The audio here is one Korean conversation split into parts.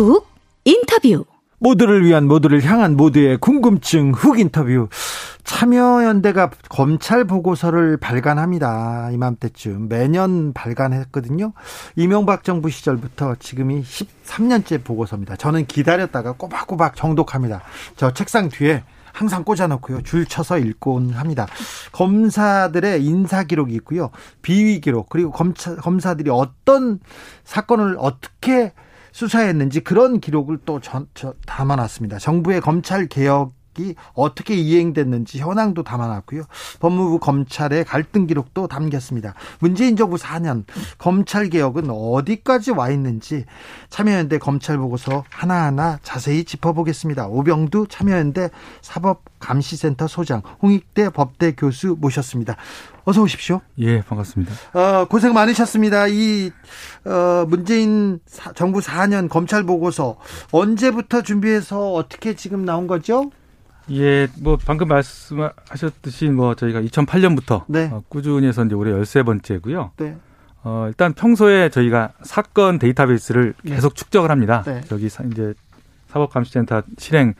훅 인터뷰 모두를 위한 모두를 향한 모두의 궁금증 훅 인터뷰 참여연대가 검찰 보고서를 발간합니다. 이맘때쯤 매년 발간했거든요. 이명박 정부 시절부터 지금이 13년째 보고서입니다. 저는 기다렸다가 꼬박꼬박 정독합니다. 저 책상 뒤에 항상 꽂아놓고요. 줄 쳐서 읽곤 합니다. 검사들의 인사 기록이 있고요. 비위 기록 그리고 검사 검사들이 어떤 사건을 어떻게 수사했는지 그런 기록을 또 전, 저, 담아놨습니다. 정부의 검찰 개혁 이 어떻게 이행됐는지 현황도 담아놨고요. 법무부 검찰의 갈등 기록도 담겼습니다. 문재인 정부 4년 검찰 개혁은 어디까지 와 있는지 참여연대 검찰 보고서 하나하나 자세히 짚어보겠습니다. 오병두 참여연대 사법감시센터 소장 홍익대 법대 교수 모셨습니다. 어서 오십시오. 예, 반갑습니다. 어, 고생 많으셨습니다. 이 어, 문재인 사, 정부 4년 검찰 보고서 언제부터 준비해서 어떻게 지금 나온 거죠? 예, 뭐 방금 말씀하셨듯이 뭐 저희가 2008년부터 네. 어, 꾸준히 해서 이제 올해 13번째고요. 네. 어, 일단 평소에 저희가 사건 데이터베이스를 네. 계속 축적을 합니다. 네. 여기 이제 사법감시센터 실행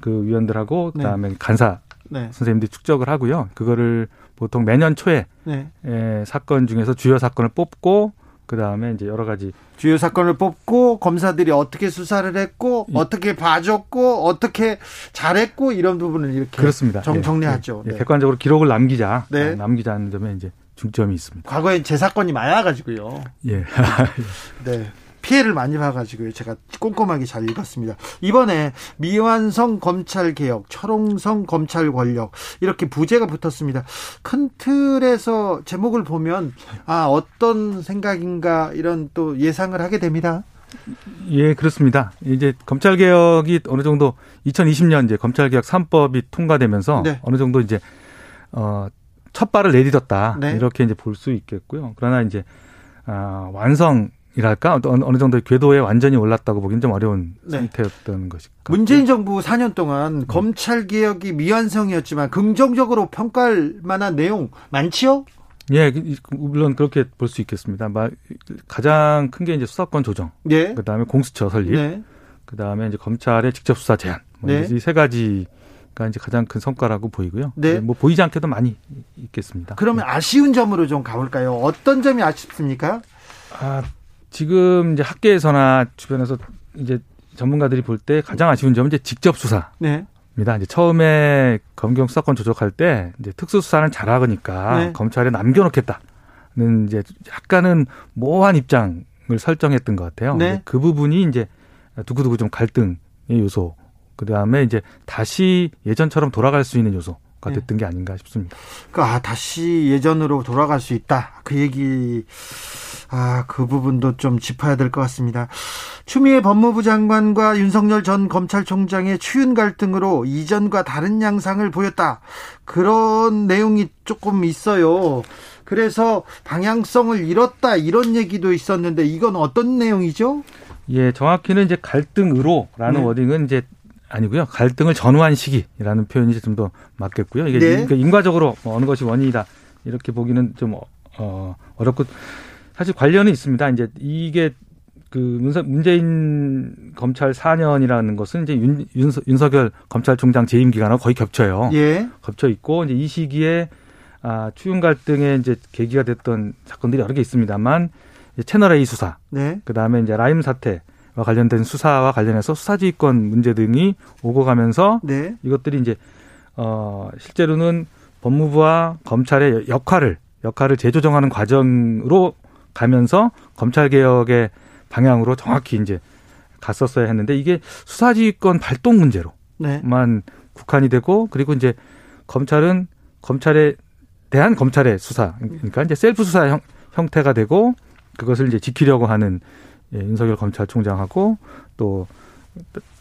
그 위원들하고 네. 그다음에 간사 네. 선생님들이 축적을 하고요. 그거를 보통 매년 초에 네. 에, 사건 중에서 주요 사건을 뽑고 그 다음에 이제 여러 가지 주요 사건을 뽑고 검사들이 어떻게 수사를 했고 이, 어떻게 봐줬고 어떻게 잘했고 이런 부분을 이렇게 그렇습니다. 정, 정리하죠. 예, 예, 네. 객관적으로 기록을 남기자, 네. 아, 남기자는 점에 이제 중점이 있습니다. 과거에 제 사건이 많아가지고요. 예. 네. 피해를 많이 봐가지고 제가 꼼꼼하게 잘 읽었습니다. 이번에 미완성 검찰 개혁, 철옹성 검찰 권력 이렇게 부제가 붙었습니다. 큰 틀에서 제목을 보면 아 어떤 생각인가 이런 또 예상을 하게 됩니다. 예, 그렇습니다. 이제 검찰 개혁이 어느 정도 2020년 이제 검찰 개혁 3법이 통과되면서 네. 어느 정도 이제 어첫 발을 내딛었다 네. 이렇게 이제 볼 수 있겠고요. 그러나 이제 아, 완성 이랄까 어느 정도의 궤도에 완전히 올랐다고 보기는 좀 어려운 네. 상태였던 것이. 문재인 정부 4년 동안 네. 검찰 개혁이 미완성이었지만 긍정적으로 평가할 만한 내용 많지요? 예, 물론 그렇게 볼 수 있겠습니다. 가장 큰 게 이제 수사권 조정, 네. 그다음에 공수처 설립, 네. 그다음에 이제 검찰의 직접 수사 제한, 뭐 네. 이세 가지 가 이제 가장 큰 성과라고 보이고요. 네. 뭐 보이지 않게도 많이 있겠습니다. 그러면 네. 아쉬운 점으로 좀 가볼까요? 어떤 점이 아쉽습니까? 아, 지금 이제 학계에서나 주변에서 이제 전문가들이 볼 때 가장 아쉬운 점은 이제 직접 수사. 네. 입니다. 이제 처음에 검경 수사권 조정할 때 이제 특수 수사는 잘하니까 네. 검찰에 남겨놓겠다는 이제 약간은 모호한 입장을 설정했던 것 같아요. 네. 그 부분이 이제 두고두고 좀 갈등의 요소. 그 다음에 이제 다시 예전처럼 돌아갈 수 있는 요소. 가 네. 됐던 게 아닌가 싶습니다. 그러니까 아, 다시 예전으로 돌아갈 수 있다. 그 얘기 아, 그 부분도 좀 짚어야 될 것 같습니다. 추미애 법무부 장관과 윤석열 전 검찰총장의 추윤 갈등으로 이전과 다른 양상을 보였다. 그런 내용이 조금 있어요. 그래서 방향성을 잃었다 이런 얘기도 있었는데 이건 어떤 내용이죠? 예, 정확히는 이제 갈등으로라는 네. 워딩은 이제 아니고요. 갈등을 전후한 시기라는 표현이 좀 더 맞겠고요. 이게 네. 그러니까 인과적으로 어느 것이 원인이다 이렇게 보기는 좀 어, 어렵고 사실 관련은 있습니다. 이제 이게 그 문재인 검찰 4년이라는 것은 이제 윤, 윤, 윤석열 검찰총장 재임 기간하고 거의 겹쳐요. 예. 겹쳐 있고 이제 이 시기에 아, 추윤 갈등의 이제 계기가 됐던 사건들이 여러 개 있습니다만 채널 A 수사, 네. 그 다음에 이제 라임 사태, 와 관련된 수사와 관련해서 수사지휘권 문제 등이 오고 가면서 네. 이것들이 이제 어 실제로는 법무부와 검찰의 역할을 역할을 재조정하는 과정으로 가면서 검찰 개혁의 방향으로 정확히 이제 갔었어야 했는데 이게 수사지휘권 발동 문제로만 네. 국한이 되고 그리고 이제 검찰은 검찰에 대한 검찰의 수사 그러니까 이제 셀프 수사 형, 형태가 되고 그것을 이제 지키려고 하는 예, 윤석열 검찰총장하고 또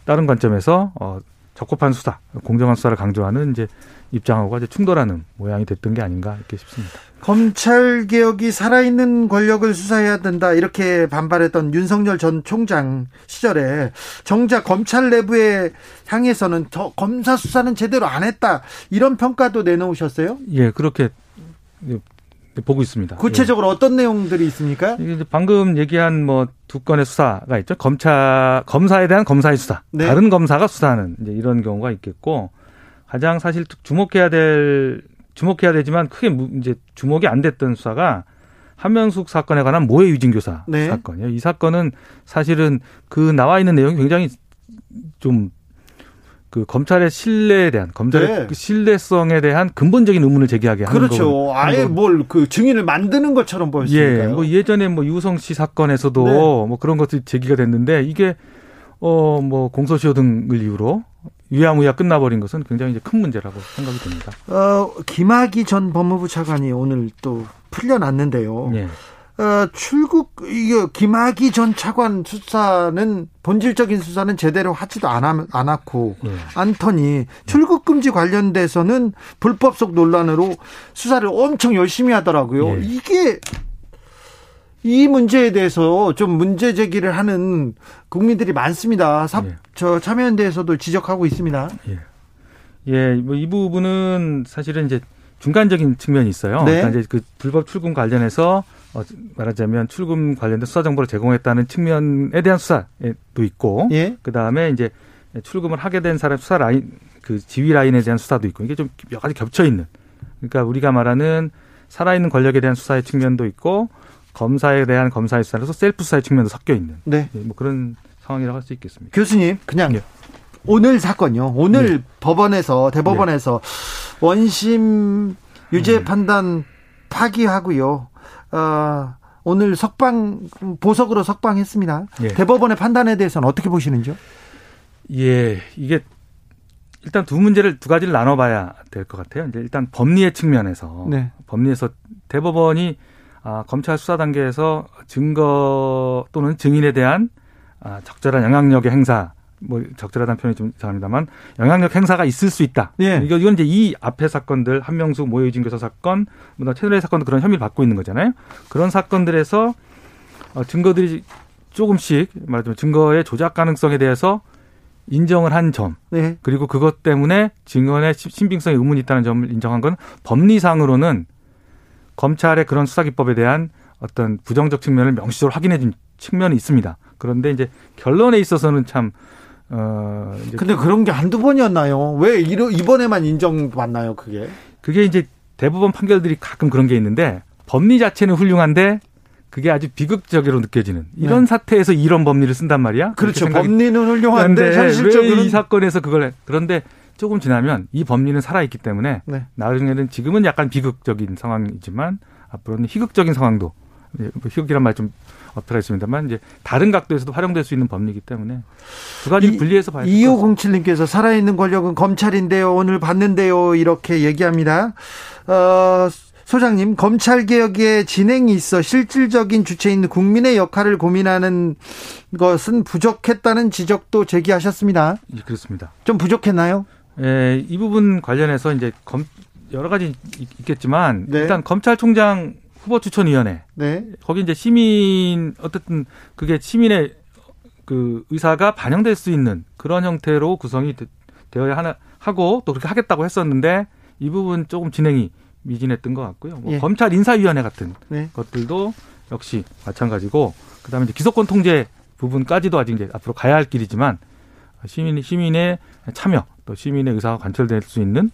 다른 관점에서 어 적법한 수사, 공정한 수사를 강조하는 이제 입장하고 이제 충돌하는 모양이 됐던 게 아닌가 이렇게 싶습니다. 검찰 개혁이 살아있는 권력을 수사해야 된다 이렇게 반발했던 윤석열 전 총장 시절에 정작 검찰 내부에 향해서는 저 검사 수사는 제대로 안 했다 이런 평가도 내놓으셨어요? 예, 그렇게 보고 있습니다. 구체적으로 예. 어떤 내용들이 있습니까? 방금 얘기한 뭐 두 건의 수사가 있죠. 검찰 검사에 대한 검사의 수사, 네. 다른 검사가 수사하는 이제 이런 경우가 있겠고 가장 사실 주목해야 될 주목해야 되지만 크게 이제 주목이 안 됐던 수사가 한명숙 사건에 관한 모해 유진교사 네. 사건이에요. 이 사건은 사실은 그 나와 있는 내용이 굉장히 좀 그 검찰의 신뢰에 대한 검찰의 네. 그 신뢰성에 대한 근본적인 의문을 제기하게 하는 그렇죠. 거고. 아예 뭘 그 증인을 만드는 것처럼 보였으니까요. 예, 뭐 예전에 뭐 유성 씨 사건에서도 네. 뭐 그런 것들이 제기가 됐는데 이게 어 뭐 공소시효 등을 이유로 유야무야 끝나버린 것은 굉장히 이제 큰 문제라고 생각이 듭니다. 어, 김학의 전 법무부 차관이 오늘 또 풀려났는데요. 네. 어, 출국 이거 김학의 전 차관 수사는 본질적인 수사는 제대로 하지도 않아, 않았고 네. 안터니 출국 금지 관련돼서는 불법성 논란으로 수사를 엄청 열심히 하더라고요. 네. 이게 이 문제에 대해서 좀 문제 제기를 하는 국민들이 많습니다. 사, 예. 저 참여연대에서도 지적하고 있습니다. 예. 예, 뭐 이 부분은 사실은 이제 중간적인 측면이 있어요. 네. 그러니까 이제 그 불법 출금 관련해서 어, 말하자면 출금 관련된 수사 정보를 제공했다는 측면에 대한 수사도 있고, 예. 그 다음에 이제 출금을 하게 된 사람 수사 라인 그 지휘 라인에 대한 수사도 있고 이게 좀 여러 가지 겹쳐 있는. 그러니까 우리가 말하는 살아있는 권력에 대한 수사의 측면도 있고 검사에 대한 검사의 수사로서 셀프 수사의 측면도 섞여 있는 네. 예, 뭐 그런 상황이라고 할 수 있겠습니다. 교수님 그냥 네. 오늘 사건요. 오늘 네. 법원에서 대법원에서 네. 원심 유죄 음. 판단 파기하고요. 어, 오늘 석방 보석으로 석방했습니다. 예. 대법원의 판단에 대해서는 어떻게 보시는지요? 예, 이게 일단 두 문제를 두 가지를 나눠봐야 될 것 같아요. 이제 일단 법리의 측면에서 네. 법리에서 대법원이 아, 검찰 수사 단계에서 증거 또는 증인에 대한 아, 적절한 영향력의 행사 뭐 적절하다는 표현이 좀 이상합니다만 영향력 행사가 있을 수 있다. 예. 이거 이건 이제 이 앞에 사건들 한명숙 모여진 교사 사건, 뭐 채널의 사건도 그런 혐의를 받고 있는 거잖아요. 그런 사건들에서 어, 증거들이 조금씩 말하자면 증거의 조작 가능성에 대해서 인정을 한 점, 네. 그리고 그것 때문에 증언의 신빙성에 의문이 있다는 점을 인정한 건 법리상으로는 검찰의 그런 수사 기법에 대한 어떤 부정적 측면을 명시적으로 확인해 준 측면이 있습니다. 그런데 이제 결론에 있어서는 참 어. 근데 그런 게 한두 번이었나요? 왜 이번에만 인정받나요, 그게? 그게 이제 대부분 판결들이 가끔 그런 게 있는데 법리 자체는 훌륭한데 그게 아주 비극적으로 느껴지는 이런 네. 사태에서 이런 법리를 쓴단 말이야. 그렇죠. 법리는 훌륭한데 현실적으로 이 사건에서 그걸 해. 그런데 조금 지나면 이 법리는 살아있기 때문에 네. 나중에는 지금은 약간 비극적인 상황이지만 앞으로는 희극적인 상황도 뭐 희극이란 말 좀 어떻게 했습니다만 이제 다른 각도에서도 활용될 수 있는 법리이기 때문에 두 가지를 분리해서 봐야 됩니다. 2507님께서 살아있는 권력은 검찰인데요. 오늘 봤는데요. 이렇게 얘기합니다. 어, 소장님, 검찰 개혁의 진행이 있어 실질적인 주체인 국민의 역할을 고민하는 것은 부족했다는 지적도 제기하셨습니다. 예, 그렇습니다. 좀 부족했나요? 예, 이 부분 관련해서 이제 검, 여러 가지 있겠지만 네. 일단 검찰총장 후보 추천위원회 네. 거기 이제 시민 어쨌든 그게 시민의 그 의사가 반영될 수 있는 그런 형태로 구성이 되 어야 하나 하고 또 그렇게 하겠다고 했었는데 이 부분 조금 진행이 미진했던 것 같고요. 뭐 예. 검찰 인사위원회 같은 네. 것들도 역시 마찬가지고 그다음에 이제 기소권 통제 부분까지도 아직 이제 앞으로 가야 할 길이지만 시민 시민의 참여 또 시민의 의사가 관철될 수 있는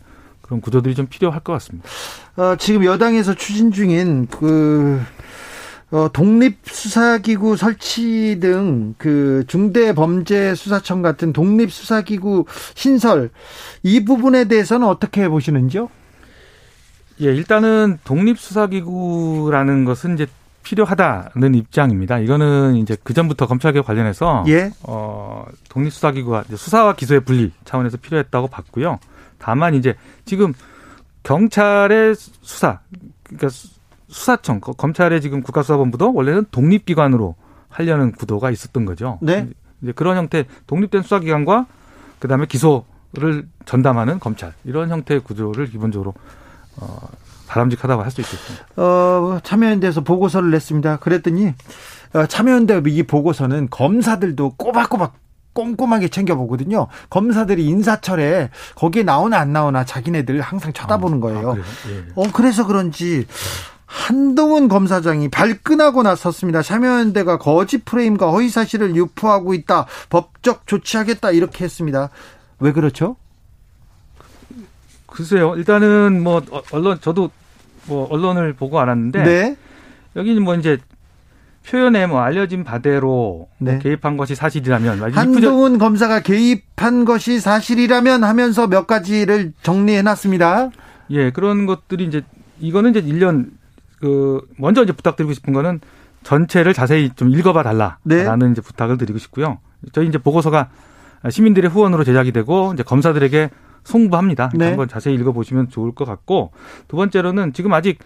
그런 구조들이 좀 필요할 것 같습니다. 어, 지금 여당에서 추진 중인 그 어, 독립수사기구 설치 등 그 중대범죄수사청 같은 독립수사기구 신설 이 부분에 대해서는 어떻게 보시는지요? 예, 일단은 독립수사기구라는 것은 이제 필요하다는 입장입니다. 이거는 이제 그 전부터 검찰개혁 관련해서 예? 어, 독립수사기구가 수사와 기소의 분리 차원에서 필요했다고 봤고요. 다만 이제 지금 경찰의 수사, 그러니까 수사청, 검찰의 지금 국가수사본부도 원래는 독립기관으로 하려는 구도가 있었던 거죠. 네. 이제 그런 형태 독립된 수사기관과 그다음에 기소를 전담하는 검찰 이런 형태의 구조를 기본적으로 어, 바람직하다고 할 수 있겠습니다. 어, 참여연대에서 보고서를 냈습니다. 그랬더니 어, 참여연대 이 보고서는 검사들도 꼬박꼬박 꼼꼼하게 챙겨보거든요. 검사들이 인사철에 거기에 나오나 안 나오나 자기네들 항상 쳐다보는 아, 거예요. 아, 예. 어, 그래서 그런지 한동훈 검사장이 발끈하고 나섰습니다. 참여연대가 거짓 프레임과 허위 사실을 유포하고 있다. 법적 조치하겠다. 이렇게 했습니다. 왜 그렇죠? 글쎄요. 일단은 뭐 언론 저도 뭐 언론을 보고 알았는데 네. 여기는 뭐 이제 표현에 뭐 알려진 바대로 뭐 네. 뭐 개입한 것이 사실이라면 한동훈 검사가 개입한 것이 사실이라면 하면서 몇 가지를 정리해 놨습니다. 예, 그런 것들이 이제 이거는 이제 1년 그 먼저 이제 부탁드리고 싶은 거는 전체를 자세히 좀 읽어봐 달라라는 네. 이제 부탁을 드리고 싶고요. 저희 이제 보고서가 시민들의 후원으로 제작이 되고 이제 검사들에게 송부합니다. 네. 한번 자세히 읽어보시면 좋을 것 같고 두 번째로는 지금 아직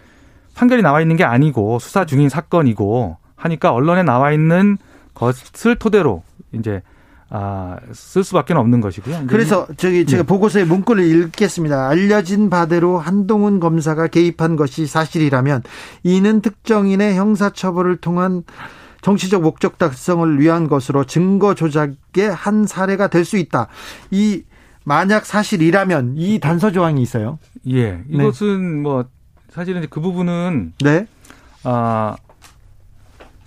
판결이 나와 있는 게 아니고 수사 중인 사건이고 하니까 언론에 나와 있는 것을 토대로 이제 아, 쓸 수밖에 없는 것이고요. 그래서 저기 제가 네. 보고서의 문구를 읽겠습니다. 알려진 바대로 한동훈 검사가 개입한 것이 사실이라면 이는 특정인의 형사처벌을 통한 정치적 목적 달성을 위한 것으로 증거 조작의 한 사례가 될 수 있다. 이 만약 사실이라면 이 단서 조항이 있어요. 예, 이것은 네. 뭐 사실은 그 부분은 네. 아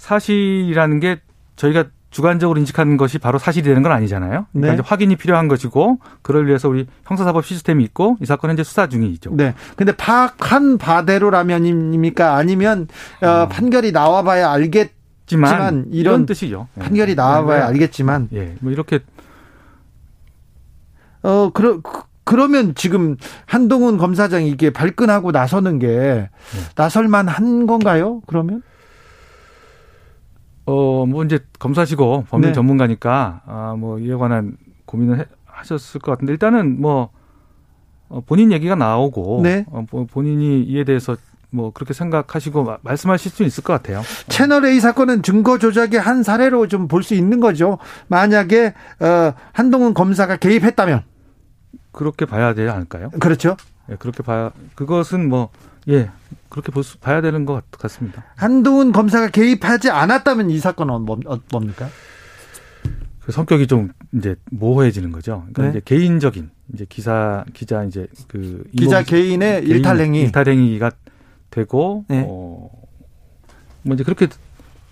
사실이라는 게 저희가 주관적으로 인식하는 것이 바로 사실이 되는 건 아니잖아요. 그러니까 네. 이제 확인이 필요한 것이고 그걸 위해서 우리 형사사법 시스템이 있고 이 사건은 이제 수사 중이죠. 네. 근데 파악한 바대로라면입니까? 아니면 어, 어. 판결이 나와봐야 알겠지만 이런, 이런 뜻이죠. 예. 판결이 나와봐야 네. 알겠지만 예, 뭐 이렇게 어 그러 그러면 지금 한동훈 검사장이 이게 발끈하고 나서는 게 네. 나설만 한 건가요? 그러면? 어, 뭐 이제 검사시고 법률 네. 전문가니까 아, 뭐 이에 관한 고민을 해, 하셨을 것 같은데 일단은 뭐 어, 본인 얘기가 나오고 네. 어, 본인이 이에 대해서 뭐 그렇게 생각하시고 마, 말씀하실 수 있을 것 같아요. 채널 A 사건은 증거 조작의 한 사례로 좀 볼 수 있는 거죠. 만약에 어, 한동훈 검사가 개입했다면 그렇게 봐야 되지 않을까요? 그렇죠. 예, 그렇게 봐야 그것은 뭐 예, 그렇게 볼 수, 봐야 되는 것 같 습니다. 한동훈 검사가 개입하지 않았다면 이 사건은 뭐, 어, 뭡니까? 그 성격이 좀 이제 모호해지는 거죠. 그러니까 네. 이제 개인적인 이제 기사 기자 이제 그 기자 개인의 개인, 일탈 행위 일탈 행위가 되고 네. 어 뭐 이제 그렇게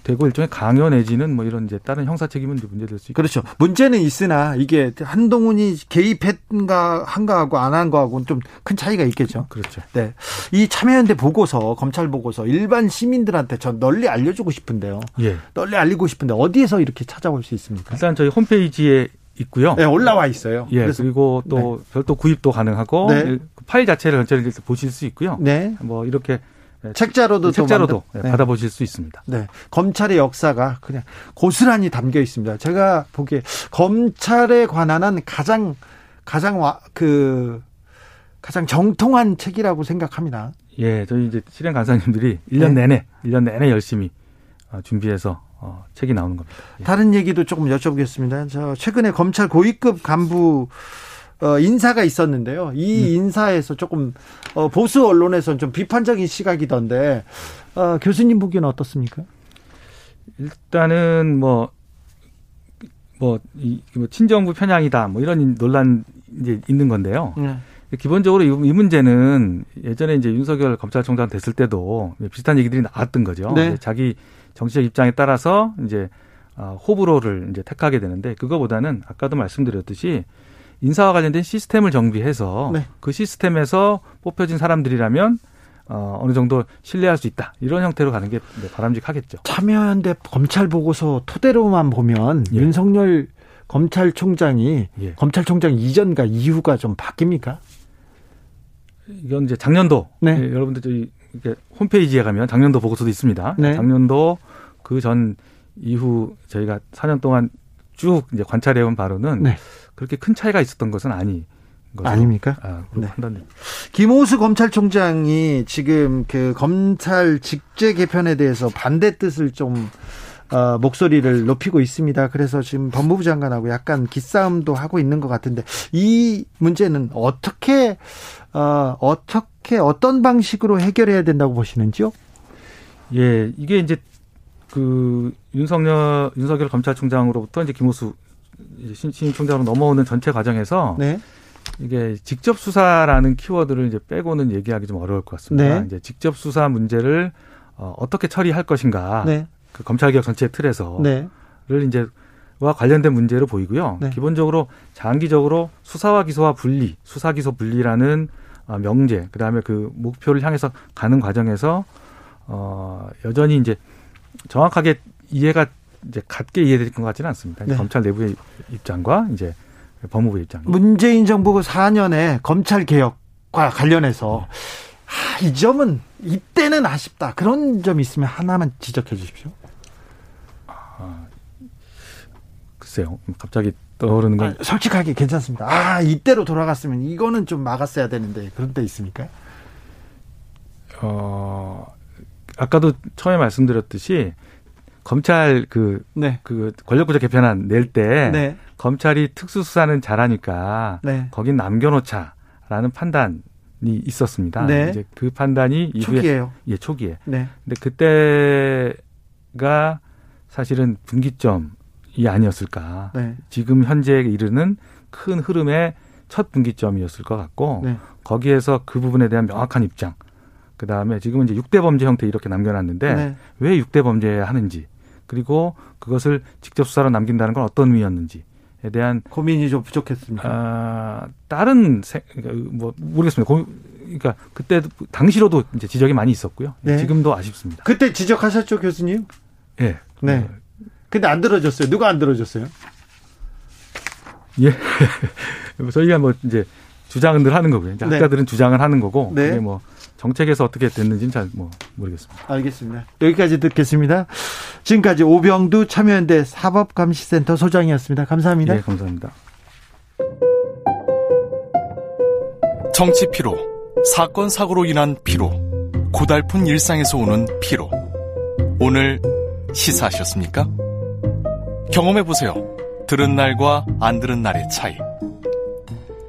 되고 일종의 강요 내지는 뭐 이런 이제 다른 형사 책임은 문제될 수 있고 그렇죠. 문제는 있으나 이게 한동훈이 개입했가 한가 하고 안 한 거하고는 좀 큰 차이가 있겠죠. 그렇죠. 네. 이 참여연대 보고서 검찰 보고서 일반 시민들한테 전 널리 알려주고 싶은데요. 예. 널리 알리고 싶은데 어디에서 이렇게 찾아볼 수 있습니까? 일단 저희 홈페이지에 있고요. 네, 올라와 있어요. 예. 그래서 그리고 또 네. 별도 구입도 가능하고 네. 파일 자체를 전체를 보실 수 있고요. 네. 뭐 이렇게 네, 책자로도 책자로도 네. 받아보실 수 있습니다. 네. 검찰의 역사가 그냥 고스란히 담겨 있습니다. 제가 보기에 검찰에 관한 한 가장 가장 와, 그 가장 정통한 책이라고 생각합니다. 예, 저희 이제 실행 간사님들이 1년 네. 내내 1년 내내 열심히 어, 준비해서 어, 책이 나오는 겁니다. 예. 다른 얘기도 조금 여쭤보겠습니다. 저 최근에 검찰 고위급 간부 어, 인사가 있었는데요. 이 음. 인사에서 조금 어, 보수 언론에서는 좀 비판적인 시각이던데 어, 교수님 보기에는 어떻습니까? 일단은 뭐, 뭐, 이, 뭐 친정부 편향이다, 뭐 이런 논란 이제 있는 건데요. 네. 기본적으로 이, 이, 문제는 예전에 이제 윤석열 검찰총장 됐을 때도 비슷한 얘기들이 나왔던 거죠. 네. 자기 정치적 입장에 따라서 이제 어, 호불호를 이제 택하게 되는데 그거보다는 아까도 말씀드렸듯이 인사와 관련된 시스템을 정비해서 네. 그 시스템에서 뽑혀진 사람들이라면 어, 어느 정도 신뢰할 수 있다. 이런 형태로 가는 게 네, 바람직하겠죠. 참여연대 검찰 보고서 토대로만 보면 예. 윤석열 검찰총장이 예. 검찰총장 이전과 이후가 좀 바뀝니까? 이건 이제 작년도 네. 예, 여러분들 저희 이렇게 홈페이지에 가면 작년도 보고서도 있습니다. 네. 작년도 그 전 이후 저희가 4년 동안 쭉 이제 관찰해온 바로는 네. 그렇게 큰 차이가 있었던 것은 아니. 것으로, 아닙니까? 아, 네. 판단됩니다. 김호수 검찰총장이 지금 그 검찰 직제 개편에 대해서 반대 뜻을 좀 어, 목소리를 높이고 있습니다. 그래서 지금 법무부 장관하고 약간 기싸움도 하고 있는 것 같은데 이 문제는 어떻게 어, 어떻게 어떤 방식으로 해결해야 된다고 보시는지요? 예, 이게 이제 그 윤석열 윤석열 검찰총장으로부터 이제 김호수 신, 신 총장으로 넘어오는 전체 과정에서 네. 이게 직접 수사라는 키워드를 이제 빼고는 얘기하기 좀 어려울 것 같습니다. 네. 이제 직접 수사 문제를 어, 어떻게 처리할 것인가. 네. 그 검찰개혁 전체 틀에서 네. 를 이제 와 관련된 문제로 보이고요. 네. 기본적으로 장기적으로 수사와 기소와 분리, 수사 기소 분리라는 어, 명제, 그다음에 그 목표를 향해서 가는 과정에서 어 여전히 이제 정확하게 이해가 이제 같게 이해될 것 같지는 않습니다. 네. 검찰 내부의 입장과 이제 법무부 입장. 문재인 정부 4년에 검찰 개혁과 관련해서 아, 이 점은 이때는 아쉽다. 그런 점이 있으면 하나만 지적해 주십시오. 아, 글쎄요. 갑자기 떠오르는 건 아, 솔직하게 괜찮습니다. 아, 이때로 돌아갔으면 이거는 좀 막았어야 되는데 그런 때 있습니까? 어, 아까도 처음에 말씀드렸듯이 검찰 그, 네. 그 권력구조 개편안 낼때 네. 검찰이 특수수사는 잘하니까 네. 거긴 남겨놓자라는 판단이 있었습니다. 네. 이제 그 판단이 이후에 초기에요. 예, 초기에. 네. 근데 그때가 사실은 분기점이 아니었을까. 네. 지금 현재에 이르는 큰 흐름의 첫 분기점이었을 것 같고 네. 거기에서 그 부분에 대한 명확한 입장. 그 다음에 지금은 이제 6대 범죄 형태 이렇게 남겨놨는데 네. 왜 6대 범죄 하는지 그리고 그것을 직접 수사로 남긴다는 건 어떤 의미였는지 에 대한 고민이 좀 부족했습니다. 아, 다른 세, 그러니까 뭐 모르겠습니다. 고, 그러니까 그때 당시로도 이제 지적이 많이 있었고요. 네. 지금도 아쉽습니다. 그때 지적하셨죠, 교수님? 예. 네. 네. 근데 안 들어줬어요. 누가 안 들어줬어요? 예. 저희가 뭐 이제 주장은 늘 하는 거고요. 이제 네. 학자들은 주장을 하는 거고. 네. 그게 뭐 정책에서 어떻게 됐는지는 잘 뭐 모르겠습니다. 알겠습니다. 여기까지 듣겠습니다. 지금까지 오병두 참여연대 사법감시센터 소장이었습니다. 감사합니다. 네, 감사합니다. 정치 피로, 사건 사고로 인한 피로, 고달픈 일상에서 오는 피로. 오늘 시사하셨습니까? 경험해 보세요. 들은 날과 안 들은 날의 차이.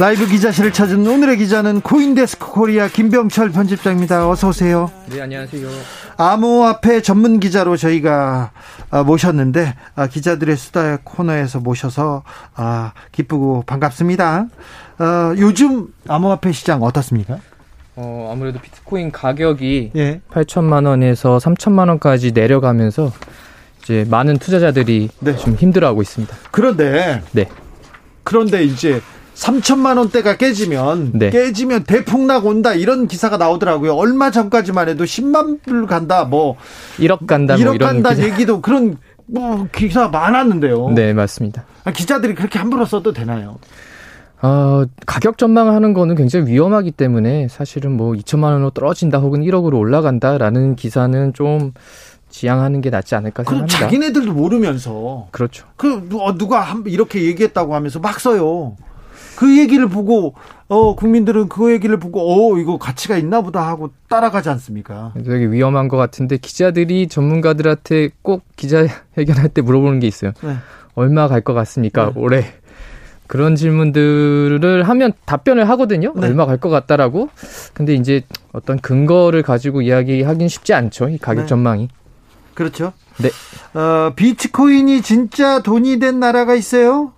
라이브 기자실을 찾은 오늘의 기자는 코인데스크 코리아 김병철 편집장입니다. 어서 오세요. 네, 안녕하세요. 암호화폐 전문 기자로 저희가 아, 모셨는데 아, 기자들의 수다 코너에서 모셔서 아, 기쁘고 반갑습니다. 어, 요즘 암호화폐 시장 어떻습니까? 어, 아무래도 비트코인 가격이 예. 8천만 원에서 3천만 원까지 내려가면서 이제 많은 투자자들이 네. 좀 힘들어하고 있습니다. 그런데 네. 그런데 이제 3천만 원대가 깨지면 네. 깨지면 대풍락 온다 이런 기사가 나오더라고요. 얼마 전까지만 해도 10만 불 간다 뭐 1억 간다 1억 뭐 간다 기사. 얘기도 그런 뭐 기사 많았는데요. 네, 맞습니다. 아, 기자들이 그렇게 함부로 써도 되나요? 어, 가격 전망하는 거는 굉장히 위험하기 때문에 사실은 뭐 2천만 원으로 떨어진다 혹은 1억으로 올라간다라는 기사는 좀 지양하는 게 낫지 않을까 생각합니다. 자기네들도 모르면서 그렇죠. 그 누가 이렇게 얘기했다고 하면서 막 써요. 그 얘기를 보고 어 국민들은 그 얘기를 보고 어 이거 가치가 있나 보다 하고 따라가지 않습니까? 되게 위험한 것 같은데 기자들이 전문가들한테 꼭 기자회견할 때 물어보는 게 있어요. 네. 얼마 갈 것 같습니까? 네. 올해 그런 질문들을 하면 답변을 하거든요. 네. 얼마 갈 것 같다라고. 근데 이제 어떤 근거를 가지고 이야기하기는 쉽지 않죠. 이 가격 네. 전망이. 그렇죠. 네. 어, 비트코인이 진짜 돈이 된 나라가 있어요?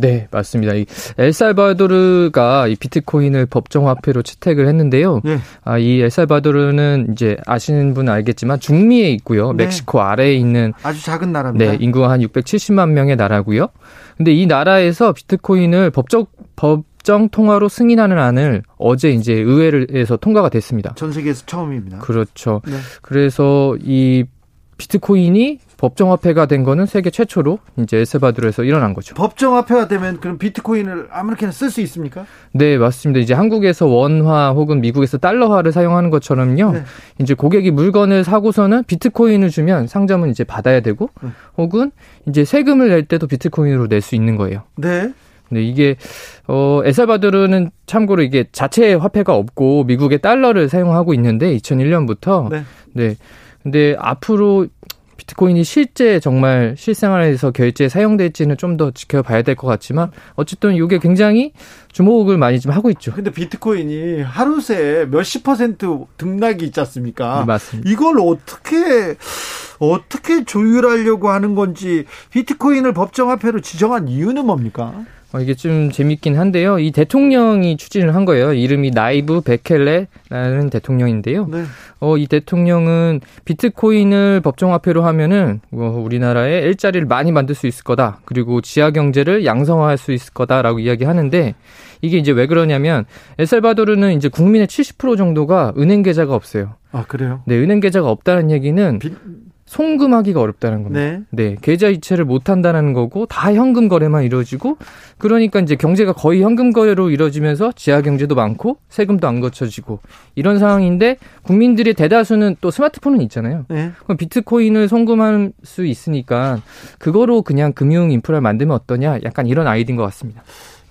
네, 맞습니다. 이 엘살바도르가 이 비트코인을 법정 화폐로 채택을 했는데요. 네. 아, 이 엘살바도르는 이제 아시는 분 알겠지만 중미에 있고요. 네. 멕시코 아래에 있는 아주 작은 나라입니다. 네, 인구가 한 670만 명의 나라고요. 근데 이 나라에서 비트코인을 법적 법정 통화로 승인하는 안을 어제 이제 의회에서 통과가 됐습니다. 전 세계에서 처음입니다. 그렇죠. 네. 그래서 이 비트코인이 법정화폐가 된 거는 세계 최초로 이제 엘살바도르에서 일어난 거죠. 법정화폐가 되면 그럼 비트코인을 아무렇게나 쓸 수 있습니까? 네, 맞습니다. 이제 한국에서 원화 혹은 미국에서 달러화를 사용하는 것처럼요. 네. 이제 고객이 물건을 사고서는 비트코인을 주면 상점은 이제 받아야 되고 네. 혹은 이제 세금을 낼 때도 비트코인으로 낼 수 있는 거예요. 네. 네, 이게 어 에살바도르는 참고로 이게 자체 화폐가 없고 미국의 달러를 사용하고 있는데 2001년부터 네. 네. 근데 앞으로 비트코인이 실제 정말 실생활에서 결제에 사용될지는 좀 더 지켜봐야 될 것 같지만 어쨌든 이게 굉장히 주목을 많이 좀 하고 있죠. 근데 비트코인이 하루 새 몇십 퍼센트 등락이 있지 않습니까? 네, 맞습니다. 이걸 어떻게 어떻게 조율하려고 하는 건지 비트코인을 법정 화폐로 지정한 이유는 뭡니까? 어, 이게 좀 재밌긴 한데요. 이 대통령이 추진을 한 거예요. 이름이 나이브 베켈레라는 대통령인데요. 네. 어, 이 대통령은 비트코인을 법정화폐로 하면은 어, 우리나라에 일자리를 많이 만들 수 있을 거다. 그리고 지하 경제를 양성화할 수 있을 거다라고 이야기하는데 이게 이제 왜 그러냐면 엘살바도르는 이제 국민의 70% 정도가 은행 계좌가 없어요. 아 그래요? 네, 은행 계좌가 없다는 얘기는 비... 송금하기가 어렵다는 겁니다. 네. 네. 계좌 이체를 못 한다는 거고 다 현금 거래만 이루어지고 그러니까 이제 경제가 거의 현금 거래로 이루어지면서 지하 경제도 많고 세금도 안 거쳐지고 이런 상황인데 국민들의 대다수는 또 스마트폰은 있잖아요. 네. 그럼 비트코인을 송금할 수 있으니까 그거로 그냥 금융 인프라를 만들면 어떠냐? 약간 이런 아이디어인 것 같습니다.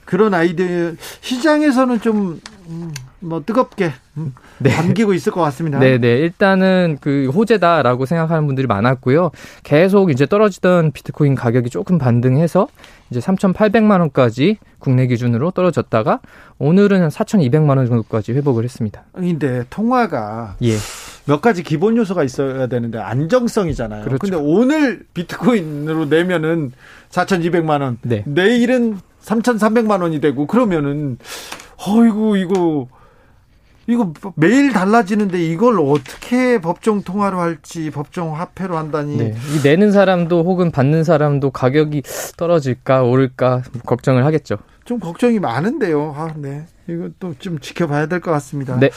그런 아이디어 시장에서는 좀 음, 뭐 뜨겁게 음, 네. 담기고 있을 것 같습니다. 네, 네. 일단은 그 호재다라고 생각하는 분들이 많았고요. 계속 이제 떨어지던 비트코인 가격이 조금 반등해서 이제 3,800만 원까지 국내 기준으로 떨어졌다가 오늘은 4,200만 원 정도까지 회복을 했습니다. 근데 통화가 예. 몇 가지 기본 요소가 있어야 되는데 안정성이잖아요. 그렇죠. 근데 오늘 비트코인으로 내면은 4,200만 원. 네. 내일은 3,300만 원이 되고 그러면은 어이구 이거 이거 매일 달라지는데 이걸 어떻게 법정 통화로 할지 법정 화폐로 한다니. 네. 이 내는 사람도 혹은 받는 사람도 가격이 떨어질까 오를까 걱정을 하겠죠. 좀 걱정이 많은데요. 아, 네. 이것도 좀 지켜봐야 될 것 같습니다. 네.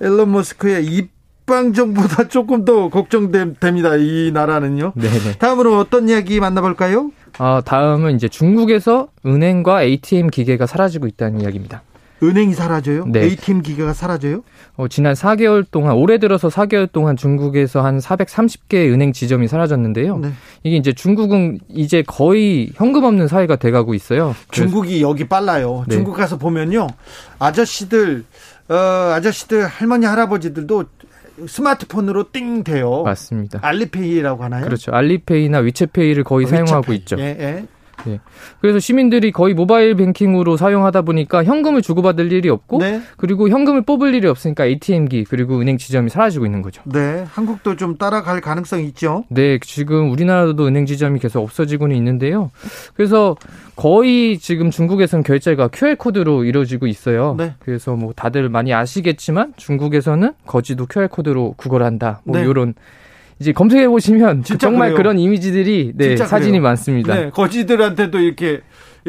앨런 머스크의 입방 정보다 조금 더 걱정됩니다. 이 나라는요. 네, 네. 다음으로 어떤 이야기 만나볼까요? 아, 다음은 이제 중국에서 은행과 ATM 기계가 사라지고 있다는 이야기입니다. 은행이 사라져요? 네. ATM 기계가 사라져요? 어, 지난 4개월 동안 올해 들어서 4개월 동안 중국에서 한 430개의 은행 지점이 사라졌는데요. 네. 이게 이제 중국은 이제 거의 현금 없는 사회가 돼가고 있어요. 중국이 여기 빨라요. 네. 중국 가서 보면요, 아저씨들, 어, 아저씨들 할머니 할아버지들도 스마트폰으로 띵 돼요. 맞습니다. 알리페이라고 하나요? 그렇죠. 알리페이나 위챗페이를 거의 어, 사용하고 있죠. 예, 예. 네. 그래서 시민들이 거의 모바일 뱅킹으로 사용하다 보니까 현금을 주고받을 일이 없고 네. 그리고 현금을 뽑을 일이 없으니까 ATM기 그리고 은행 지점이 사라지고 있는 거죠. 네. 한국도 좀 따라갈 가능성이 있죠. 네. 지금 우리나라도 은행 지점이 계속 없어지고는 있는데요. 그래서 거의 지금 중국에서는 결제가 QR코드로 이루어지고 있어요. 네. 그래서 뭐 다들 많이 아시겠지만 중국에서는 거지도 QR코드로 구걸한다. 뭐 네. 이런 이제 검색해 보시면 정말 그래요. 그런 이미지들이 네, 사진이 그래요. 많습니다. 네, 거지들한테도 이렇게 이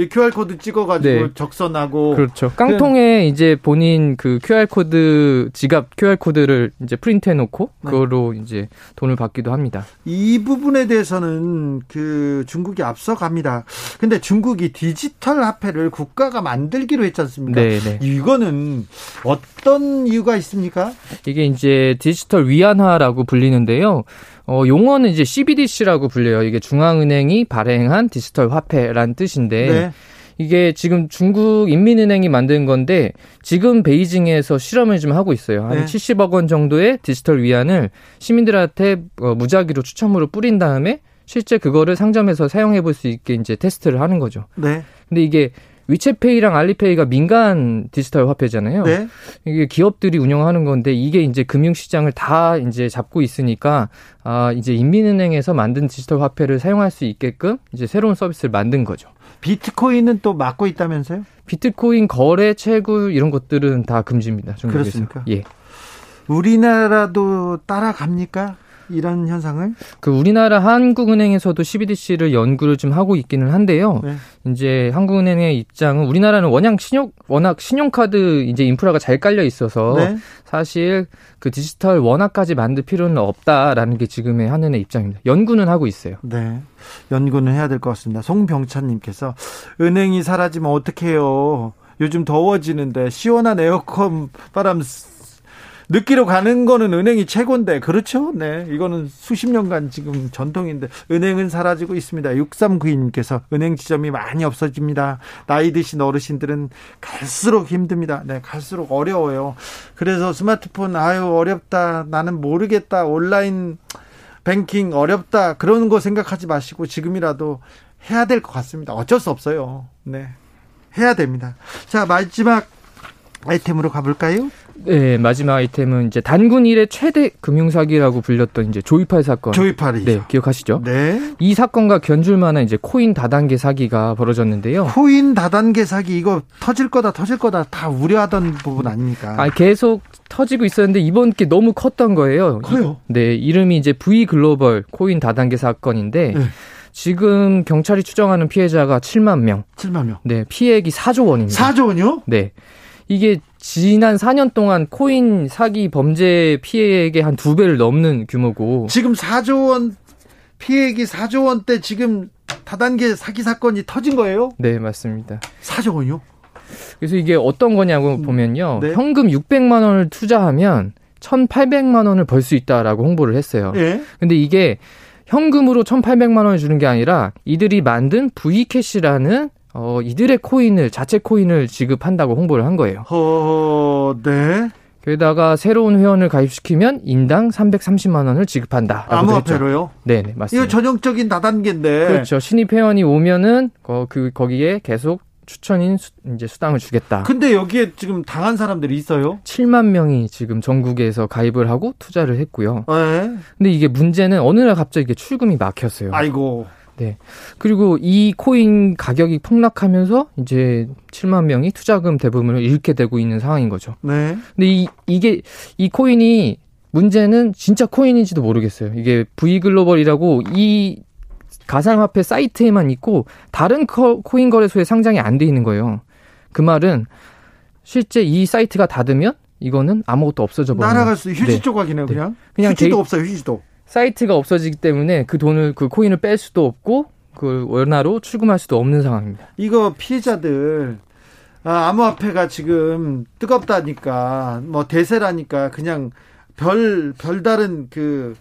QR 코드 찍어가지고 네. 적선하고 그렇죠. 깡통에 이제 본인 그 QR 코드 지갑 QR 코드를 이제 프린트해 놓고 네. 그거로 이제 돈을 받기도 합니다. 이 부분에 대해서는 그 중국이 앞서갑니다. 근데 중국이 디지털 화폐를 국가가 만들기로 했지 않습니까? 네, 네. 이거는 어떤 이유가 있습니까? 이게 이제 디지털 위안화라고 불리는데요. 어, 용어는 이제 CBDC라고 불려요. 이게 중앙은행이 발행한 디지털 화폐란 뜻인데 네. 이게 지금 중국 인민은행이 만든 건데 지금 베이징에서 실험을 좀 하고 있어요. 한 네. 70억 원 정도의 디지털 위안을 시민들한테 어, 무작위로 추첨으로 뿌린 다음에 실제 그거를 상점에서 사용해 볼 수 있게 이제 테스트를 하는 거죠. 네. 근데 이게 위챗페이랑 알리페이가 민간 디지털 화폐잖아요. 네. 이게 기업들이 운영하는 건데 이게 이제 금융시장을 다 이제 잡고 있으니까 아 이제 인민은행에서 만든 디지털 화폐를 사용할 수 있게끔 이제 새로운 서비스를 만든 거죠. 비트코인은 또 막고 있다면서요? 비트코인 거래, 채굴 이런 것들은 다 금지입니다. 중국에서. 그렇습니까? 예. 우리나라도 따라갑니까? 이런 현상을? 그 우리나라 한국은행에서도 CBDC를 연구를 좀 하고 있기는 한데요. 네. 이제 한국은행의 입장은 우리나라는 워낙 신용 워낙 신용카드 이제 인프라가 잘 깔려 있어서 네. 사실 그 디지털 원화까지 만들 필요는 없다라는 게 지금의 한은의 입장입니다. 연구는 하고 있어요. 네. 연구는 해야 될 것 같습니다. 송병찬님께서 은행이 사라지면 어떡해요. 요즘 더워지는데 시원한 에어컨 바람 느끼러 가는 거는 은행이 최고인데 그렇죠? 네. 이거는 수십 년간 지금 전통인데 은행은 사라지고 있습니다. 6392님께서 은행 지점이 많이 없어집니다. 나이 드신 어르신들은 갈수록 힘듭니다. 네, 갈수록 어려워요. 그래서 스마트폰 아유 어렵다. 나는 모르겠다. 온라인 뱅킹 어렵다. 그런 거 생각하지 마시고 지금이라도 해야 될 것 같습니다. 어쩔 수 없어요. 네. 해야 됩니다. 자, 마지막 아이템으로 가볼까요? 네, 마지막 아이템은 이제 단군 일의 최대 금융 사기라고 불렸던 이제 조이팔 사건. 조이팔이. 네, 기억하시죠? 네. 이 사건과 견줄만한 이제 코인 다단계 사기가 벌어졌는데요. 코인 다단계 사기 이거 터질 거다 터질 거다 다 우려하던 부분 아닙니까? 아, 계속 터지고 있었는데 이번 게 너무 컸던 거예요. 커요. 네, 이름이 이제 V 글로벌 코인 다단계 사건인데 네. 지금 경찰이 추정하는 피해자가 7만 명. 7만 명. 네, 피해액이 4조 원입니다. 4조 원이요? 네. 이게 지난 4년 동안 코인 사기 범죄 피해액의 한 두 배를 넘는 규모고 지금 4조 원 피해액이 4조 원대 지금 다단계 사기 사건이 터진 거예요? 네, 맞습니다. 4조 원이요? 그래서 이게 어떤 거냐고 음, 보면요. 네. 현금 600만 원을 투자하면 1,800만 원을 벌 수 있다라고 홍보를 했어요. 네. 근데 이게 현금으로 1,800만 원을 주는 게 아니라 이들이 만든 V캐시라는 어, 이들의 코인을 자체 코인을 지급한다고 홍보를 한 거예요. 어, 네. 게다가 새로운 회원을 가입시키면 인당 330만 원을 지급한다. 암호화폐로요? 네, 네, 맞습니다. 이거 전형적인 다단계인데. 그렇죠. 신입 회원이 오면은 어, 그 거기에 계속 추천인 수, 이제 수당을 주겠다. 근데 여기에 지금 당한 사람들이 있어요? 7만 명이 지금 전국에서 가입을 하고 투자를 했고요. 네. 근데 이게 문제는 어느 날 갑자기 이게 출금이 막혔어요. 아이고. 네. 그리고 이 코인 가격이 폭락하면서 이제 7만 명이 투자금 대부분을 잃게 되고 있는 상황인 거죠. 네. 근데 이, 이게, 이 코인이 문제는 진짜 코인인지도 모르겠어요. 이게 V글로벌이라고 이 가상화폐 사이트에만 있고 다른 코인 거래소에 상장이 안 돼 있는 거예요. 그 말은 실제 이 사이트가 닫으면 이거는 아무것도 없어져 버려요. 날아갈 수 휴지 네. 조각이네요, 그냥. 네. 그냥 휴지도 데이, 없어요, 휴지도. 사이트가 없어지기 때문에 그 돈을 그 코인을 뺄 수도 없고 그 원화로 출금할 수도 없는 상황입니다. 이거 피해자들 아, 암호화폐가 지금 뜨겁다니까 뭐 대세라니까 그냥 별 별다른 그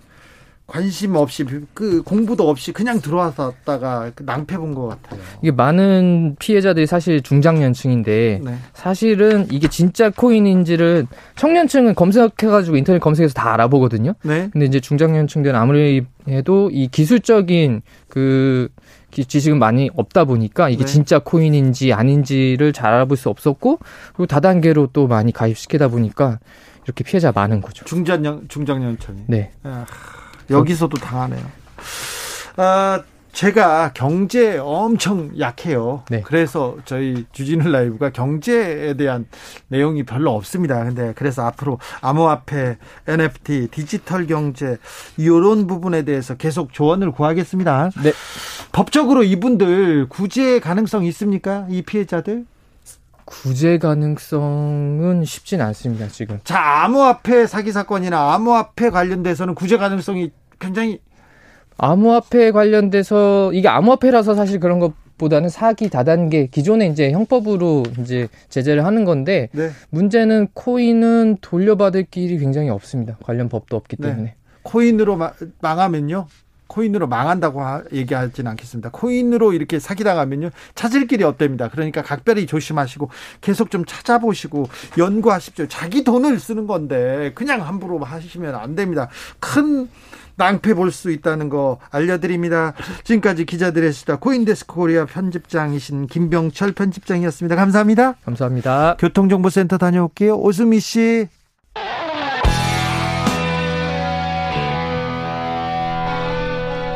관심 없이 그 공부도 없이 그냥 들어왔다가 그 낭패 본 것 같아요. 이게 많은 피해자들이 사실 중장년층인데 네. 사실은 이게 진짜 코인인지를 청년층은 검색해가지고 인터넷 검색해서 다 알아보거든요. 네. 근데 이제 중장년층들은 아무리 해도 이 기술적인 그 지식은 많이 없다 보니까 이게 네. 진짜 코인인지 아닌지를 잘 알아볼 수 없었고 그리고 다단계로 또 많이 가입시키다 보니까 이렇게 피해자 많은 거죠. 중장년 중장년층이. 네. 아. 여기서도 당하네요. 아, 제가 경제 엄청 약해요. 네. 그래서 저희 주진우 라이브가 경제에 대한 내용이 별로 없습니다. 근데 그래서 앞으로 암호화폐, NFT, 디지털 경제 이런 부분에 대해서 계속 조언을 구하겠습니다. 네. 법적으로 이분들 구제 가능성 있습니까? 이 피해자들? 구제 가능성은 쉽진 않습니다, 지금. 자, 암호화폐 사기 사건이나 암호화폐 관련돼서는 구제 가능성이 굉장히 암호화폐 관련돼서 이게 암호화폐라서 사실 그런 것 보다는 사기 다단계 기존에 이제 형법으로 이제 제재를 하는 건데 네. 문제는 코인은 돌려받을 길이 굉장히 없습니다. 관련 법도 없기 네. 때문에. 네. 코인으로 망하면요. 코인으로 망한다고 얘기하지는 않겠습니다. 코인으로 이렇게 사기당하면요. 찾을 길이 없답니다. 그러니까 각별히 조심하시고 계속 좀 찾아보시고 연구하십시오. 자기 돈을 쓰는 건데 그냥 함부로 하시면 안 됩니다. 큰 낭패 볼 수 있다는 거 알려드립니다. 지금까지 기자들의 수다 코인데스크 코리아 편집장이신 김병철 편집장이었습니다. 감사합니다. 감사합니다. 교통정보센터 다녀올게요. 오수미 씨.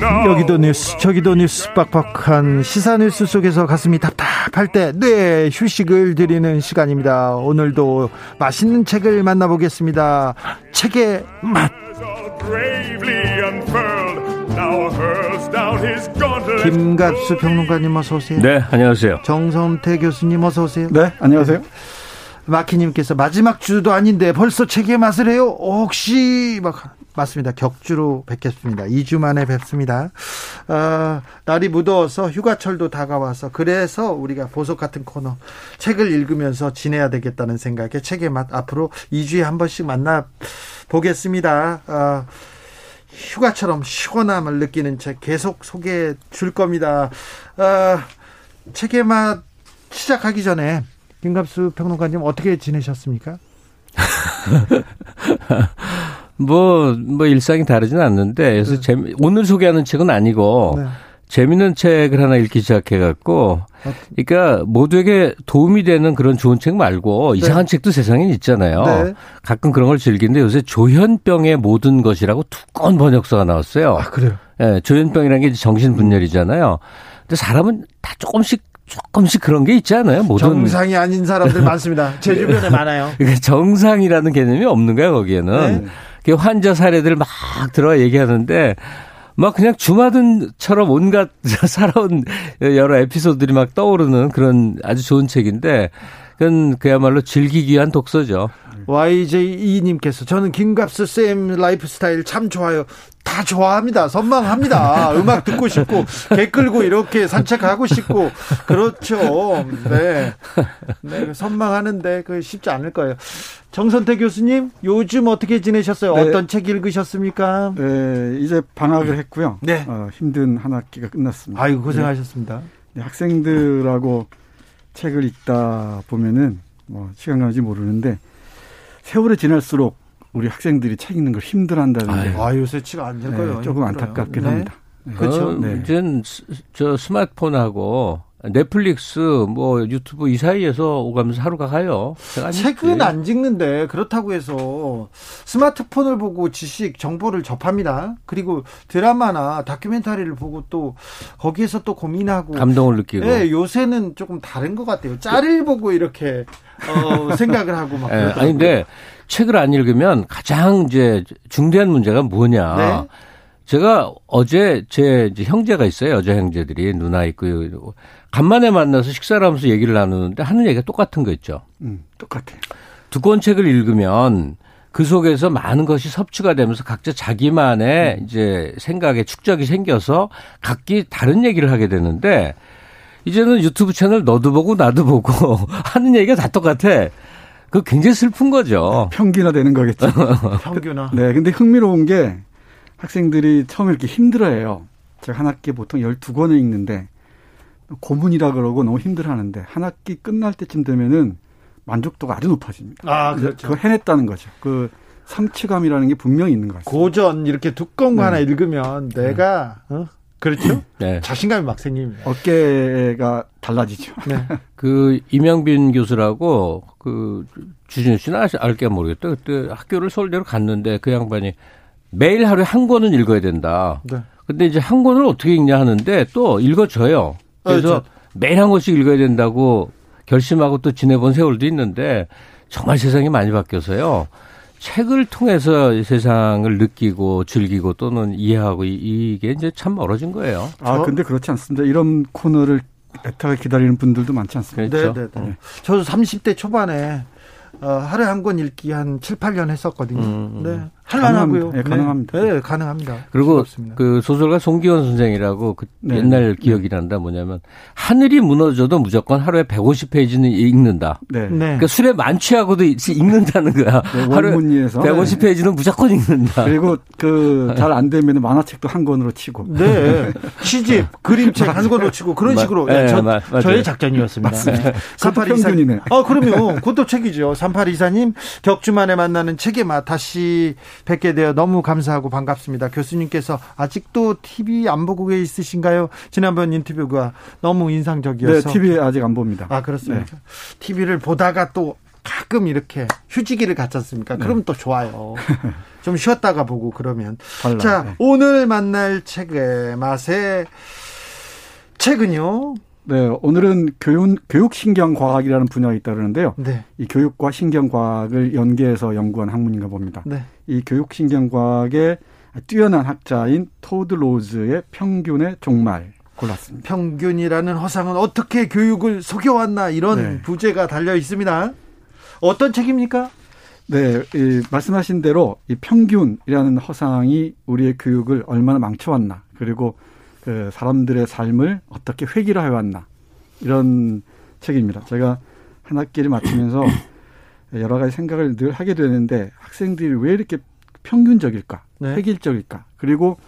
여기도 뉴스 저기도 뉴스 빡빡한 시사 뉴스 속에서 가슴이 답답할 때 네 휴식을 드리는 시간입니다. 오늘도 맛있는 책을 만나보겠습니다. 책의 맛. 김갑수 평론가님 어서 오세요. 네 안녕하세요. 정성태 교수님 어서 오세요. 네 안녕하세요. 마키님께서 마지막 주도 아닌데 벌써 책의 맛을 해요? 혹시 막 맞습니다. 격주로 뵙겠습니다. 2주 만에 뵙습니다. 어, 날이 무더워서 휴가철도 다가와서 그래서 우리가 보석 같은 코너 책을 읽으면서 지내야 되겠다는 생각에 책의 맛 앞으로 2주에 한 번씩 만나 보겠습니다. 어, 휴가처럼 시원함을 느끼는 책 계속 소개해 줄 겁니다. 어, 책의 맛 시작하기 전에 김갑수 평론가님 어떻게 지내셨습니까? 뭐, 뭐 일상이 다르진 않는데, 그래서 네. 재미, 오늘 소개하는 책은 아니고, 네. 재밌는 책을 하나 읽기 시작해갖고, 그러니까 모두에게 도움이 되는 그런 좋은 책 말고 네. 이상한 책도 세상에 있잖아요. 네. 가끔 그런 걸 즐기는데 요새 조현병의 모든 것이라고 두꺼운 번역서가 나왔어요. 아, 그래요? 예, 네, 조현병이라는 게 정신분열이잖아요. 근데 사람은 다 조금씩 조금씩 그런 게 있지 않아요? 모든 정상이 아닌 사람들 많습니다. 제 주변에 많아요. 그러니까 정상이라는 개념이 없는 거야 거기에는. 네. 환자 사례들 막 들어 얘기하는데 막 그냥 주마등처럼 온갖 살아온 여러 에피소드들이 막 떠오르는 그런 아주 좋은 책인데 그건 그야말로 즐기기 위한 독서죠. YJ2님께서 저는 김갑수 쌤 라이프 스타일 참 좋아요. 다 좋아합니다. 선망합니다. 음악 듣고 싶고, 개 끌고 이렇게 산책하고 싶고, 그렇죠. 네. 네, 선망하는데 그 쉽지 않을 거예요. 정선태 교수님, 요즘 어떻게 지내셨어요? 네. 어떤 책 읽으셨습니까? 네, 이제 방학을 했고요. 네. 어, 힘든 한 학기가 끝났습니다. 아이고, 고생하셨습니다. 네, 학생들하고 책을 읽다 보면은, 뭐, 시간 가는지 모르는데, 세월이 지날수록 우리 학생들이 책 읽는 걸 힘들어한다는 게. 아, 요새 책안될 거예요. 네, 조금 안타깝긴 네. 합니다. 네. 그렇죠. 네. 이제는 저 스마트폰하고 넷플릭스 뭐 유튜브 이 사이에서 오가면서 하루가 가요. 책은 안 찍는데 그렇다고 해서 스마트폰을 보고 지식 정보를 접합니다. 그리고 드라마나 다큐멘터리를 보고 또 거기에서 또 고민하고 감동을 느끼고. 네, 요새는 조금 다른 것 같아요. 짤을 보고 이렇게 어, 생각을 하고 막. 네, 아니 근데 책을 안 읽으면 가장 이제 중대한 문제가 뭐냐. 네? 제가 어제 제 형제가 있어요. 여자 형제들이 누나 있고 간만에 만나서 식사를 하면서 얘기를 나누는데 하는 얘기가 똑같은 거 있죠. 음, 똑같아요. 두꺼운 책을 읽으면 그 속에서 많은 것이 섭취가 되면서 각자 자기만의 음. 이제 생각에 축적이 생겨서 각기 다른 얘기를 하게 되는데 이제는 유튜브 채널 너도 보고 나도 보고 하는 얘기가 다 똑같아. 그 굉장히 슬픈 거죠. 평균화 되는 거겠죠. 평균화. 네. 근데 흥미로운 게 학생들이 처음에 이렇게 힘들어해요. 제가 한 학기에 보통 12권을 읽는데 고문이라 그러고 너무 힘들어하는데 한 학기 끝날 때쯤 되면은 만족도가 아주 높아집니다. 아, 그렇죠. 그거 해냈다는 거죠. 그 성취감이라는 게 분명히 있는 것 같습니다. 고전 이렇게 두꺼운 거 네. 하나 읽으면 내가 어? 그렇죠? 네. 자신감이 막 생깁니다. 어깨가 달라지죠. 네. 그 이명빈 교수라고 그 주진우 씨는 알게 모르겠다. 그때 학교를 서울대로 갔는데 그 양반이 매일 하루에 한 권은 읽어야 된다. 네. 근데 이제 한 권을 어떻게 읽냐 하는데 또 읽어줘요. 그래서 아, 매일 한 권씩 읽어야 된다고 결심하고 또 지내본 세월도 있는데 정말 세상이 많이 바뀌어서요. 책을 통해서 세상을 느끼고 즐기고 또는 이해하고 이게 이제 참 멀어진 거예요. 아, 근데 그렇지 않습니다. 이런 코너를 애타게 기다리는 분들도 많지 않습니까? 그렇죠? 네, 네, 네. 저도 30대 초반에 어, 하루에 한 권 읽기 한 7, 8년 했었거든요. 음, 음. 네. 할만하고요. 네, 가능합니다. 네, 네 가능합니다. 그리고 즐겁습니다. 그 소설가 송기원 선생이라고 그 네. 옛날 기억이 난다 뭐냐면 하늘이 무너져도 무조건 하루에 150페이지는 읽는다. 네. 네. 그러니까 술에 만취하고도 읽는다는 거야. 네, 하루에 150페이지는 무조건 읽는다. 그리고 그 잘 안 되면 만화책도 한 권으로 치고. 네. 시집, 그림책 한 권으로 치고 그런 식으로 네, 저, 맞, 저의 작전이었습니다. 맞습니다. 3824님. 아, 그럼요. 그것도 책이죠. 3824님 격주 만에 만나는 책의 맛 다시 뵙게 되어 너무 감사하고 반갑습니다. 교수님께서 아직도 TV 안 보고 계시신가요? 지난번 인터뷰가 너무 인상적이어서. 네, TV 아직 안 봅니다. 아, 그렇습니까? 네. TV를 보다가 또 가끔 이렇게 휴지기를 갖지 않습니까? 네. 그러면 또 좋아요. 좀 쉬었다가 보고 그러면. 달라. 자, 네. 오늘 만날 책의 맛의 책은요. 네, 오늘은 교육, 교육신경과학이라는 분야가 있다는데요. 네. 이 교육과 신경과학을 연계해서 연구한 학문인가 봅니다. 네. 이 교육신경과학의 뛰어난 학자인 토드 로즈의 평균의 종말 골랐습니다. 평균이라는 허상은 어떻게 교육을 속여왔나 이런 네. 부제가 달려 있습니다. 어떤 책입니까? 네, 이 말씀하신 대로 이 평균이라는 허상이 우리의 교육을 얼마나 망쳐왔나 그리고 그 사람들의 삶을 어떻게 획일화해 왔나 이런 책입니다. 제가 한 학기를 마치면서 여러 가지 생각을 늘 하게 되는데 학생들이 왜 이렇게 평균적일까, 네. 획일적일까, 그리고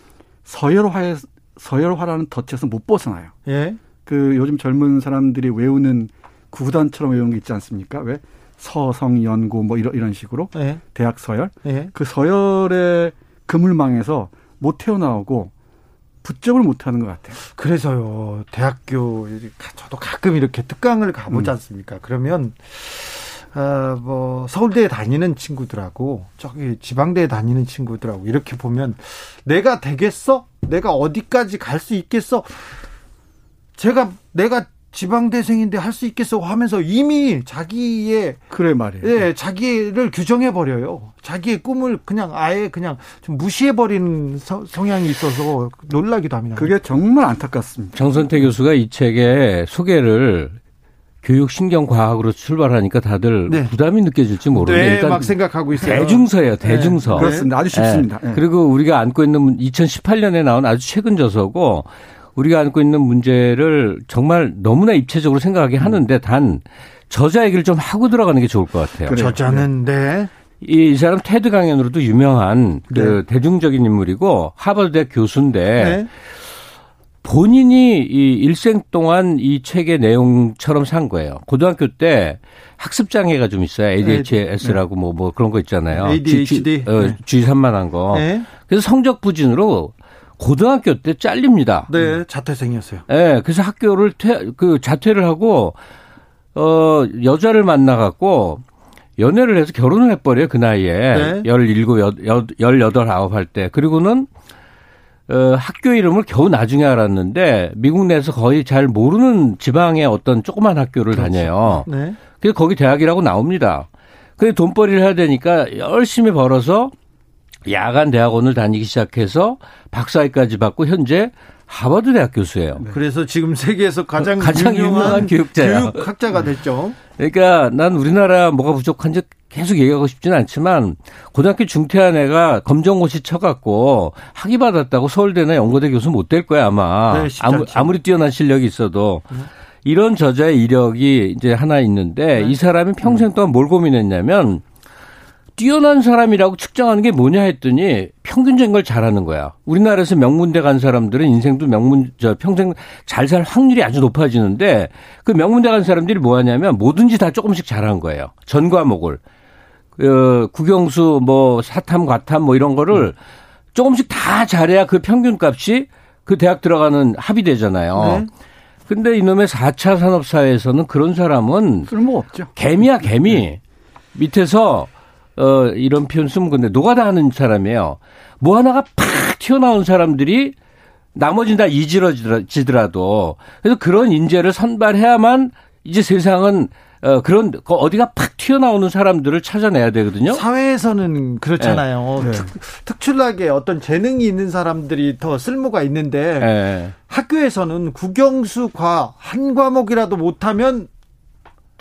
서열화에 서열화라는 덫에서 못 벗어나요. 예. 그 요즘 젊은 사람들이 외우는 구단처럼 외우는 게 있지 않습니까? 왜 서성 연구 뭐 이런 이런 식으로 예. 대학 서열 예. 그 서열의 그물망에서 못 태어나오고 붙잡을 못하는 것 같아요. 그래서요 대학교 저도 가끔 이렇게 특강을 가보지 음. 않습니까? 그러면 어, 뭐 서울대에 다니는 친구들하고 저기 지방대에 다니는 친구들하고 이렇게 보면 내가 되겠어? 내가 어디까지 갈 수 있겠어? 제가 내가 지방대생인데 할 수 있겠어 하면서 이미 자기의 그래 말이에요. 예, 자기를 규정해 버려요. 자기의 꿈을 그냥 아예 그냥 좀 무시해 버리는 성향이 있어서 놀라기도 합니다. 그게 정말 안타깝습니다. 정선태 교수가 이 책의 소개를 교육 신경 과학으로 출발하니까 다들 네. 부담이 느껴질지 모르는데 네, 막 생각하고 있어요. 대중서예요, 네. 대중서. 네. 그렇습니다. 아주 쉽습니다. 네. 그리고 우리가 안고 있는 2018년에 나온 아주 최근 저서고 우리가 안고 있는 문제를 정말 너무나 입체적으로 생각하게 하는데 단 저자 얘기를 좀 하고 들어가는 게 좋을 것 같아요. 그래요. 저자는 네. 이, 이 사람 테드 강연으로도 유명한 그 대중적인 인물이고 하버드대 교수인데 본인이 이 일생 동안 이 책의 내용처럼 산 거예요. 고등학교 때 학습 장애가 좀 있어요. ADHS라고 뭐뭐 뭐 그런 거 있잖아요. ADHD. 주, 어, 네. 주의 산만한 거. 네. 그래서 성적 부진으로 고등학교 때 잘립니다. 네, 자퇴생이었어요. 네, 그래서 학교를 퇴, 그 자퇴를 하고 어 여자를 만나 갖고 연애를 해서 결혼을 해버려요 그 나이에 네. 17, 18, 9할 때. 그리고는 어, 학교 이름을 겨우 나중에 알았는데 미국 내에서 거의 잘 모르는 지방의 어떤 조그만 학교를 그렇죠. 다녀요. 네. 그래서 거기 대학이라고 나옵니다. 그래 돈벌이를 해야 되니까 열심히 벌어서 야간 대학원을 다니기 시작해서 박사학위까지 받고 현재 하버드 대학 교수예요. 네. 그래서 지금 세계에서 가장, 가장 유명한, 유명한 교육자야. 교육학자가 됐죠. 그러니까 난 우리나라 뭐가 부족한지 계속 얘기하고 싶지는 않지만 고등학교 중퇴한 애가 검정고시 쳐갖고 학위 받았다고 서울대나 연고대 교수 못 될 거야 아마 네, 아무, 아무리 뛰어난 실력이 있어도 음. 이런 저자의 이력이 이제 하나 있는데 네. 이 사람이 평생 동안 뭘 고민했냐면 뛰어난 사람이라고 측정하는 게 뭐냐 했더니 평균적인 걸 잘하는 거야. 우리나라에서 명문대 간 사람들은 인생도 명문 저 평생 잘 살 확률이 아주 높아지는데 그 명문대 간 사람들이 뭐 하냐면 뭐든지 다 조금씩 잘한 거예요. 전 과목을. 그 국영수 뭐 사탐 과탐 뭐 이런 거를 조금씩 다 잘해야 그 평균값이 그 대학 들어가는 합이 되잖아요. 네. 근데 이놈의 4차 산업사회에서는 그런 사람은 쓸모 없죠. 개미야 개미. 네. 밑에서 어, 이런 표현 쓰면 근데 노가다 하는 사람이에요. 뭐 하나가 팍 튀어나온 사람들이 나머지는 다 이지러지더라도 그래서 그런 인재를 선발해야만 이제 세상은 어, 그런, 그 어디가 팍 튀어나오는 사람들을 찾아내야 되거든요. 사회에서는 그렇잖아요. 네. 특, 출나게 어떤 재능이 있는 사람들이 더 쓸모가 있는데 네. 학교에서는 국영수과 한 과목이라도 못하면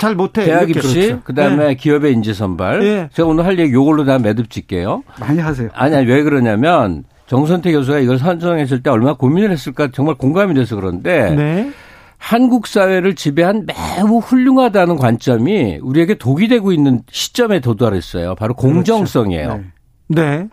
잘 못해. 대학 입시, 그렇죠. 그다음에 네. 기업의 인재 선발. 네. 제가 오늘 할 얘기 요걸로 다 매듭 짓게요. 많이 하세요. 아니, 아니 왜 그러냐면 정선태 교수가 이걸 선정했을 때 얼마나 고민을 했을까 정말 공감이 돼서 그런데 네. 한국 사회를 지배한 매우 훌륭하다는 관점이 우리에게 독이 되고 있는 시점에 도달했어요. 바로 그렇죠. 공정성이에요. 그렇죠. 네. 네.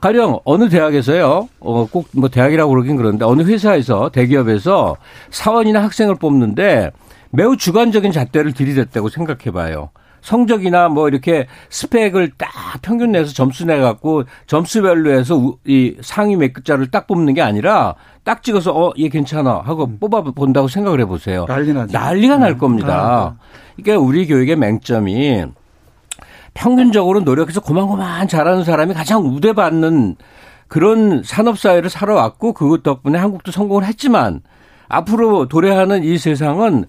가령 어느 대학에서요, 어, 꼭 뭐 대학이라고 그러긴 그런데 어느 회사에서 대기업에서 사원이나 학생을 뽑는데 매우 주관적인 잣대를 들이댔다고 생각해 봐요. 성적이나 뭐 이렇게 스펙을 딱 평균 내서 점수 내 갖고 점수별로 해서 이 상위 몇 글자를 딱 뽑는 게 아니라 딱 찍어서 어, 얘 괜찮아 하고 음. 뽑아 본다고 생각을 해 보세요. 난리 나죠. 난리가 날 음. 겁니다. 아, 네. 그러니까 우리 교육의 맹점이 평균적으로 노력해서 고만고만 잘하는 사람이 가장 우대받는 그런 산업사회를 살아왔고 그것 덕분에 한국도 성공을 했지만 앞으로 도래하는 이 세상은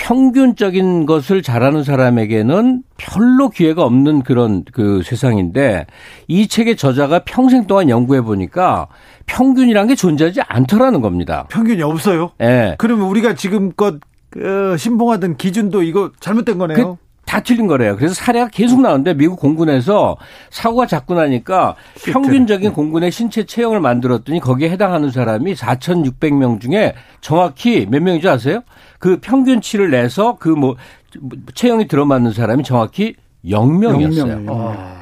평균적인 것을 잘하는 사람에게는 별로 기회가 없는 그런 그 세상인데 이 책의 저자가 평생 동안 연구해 보니까 평균이란 게 존재하지 않더라는 겁니다. 평균이 없어요? 예. 네. 그러면 우리가 지금껏 그 신봉하던 기준도 이거 잘못된 거네요. 그, 다 틀린 거래요. 그래서 사례가 계속 나오는데 미국 공군에서 사고가 자꾸 나니까 평균적인 공군의 신체 체형을 만들었더니 거기에 해당하는 사람이 4,600명 중에 정확히 몇 명인지 아세요? 그 평균치를 내서 그 뭐 체형이 들어맞는 사람이 정확히 0명이었어요. 0명.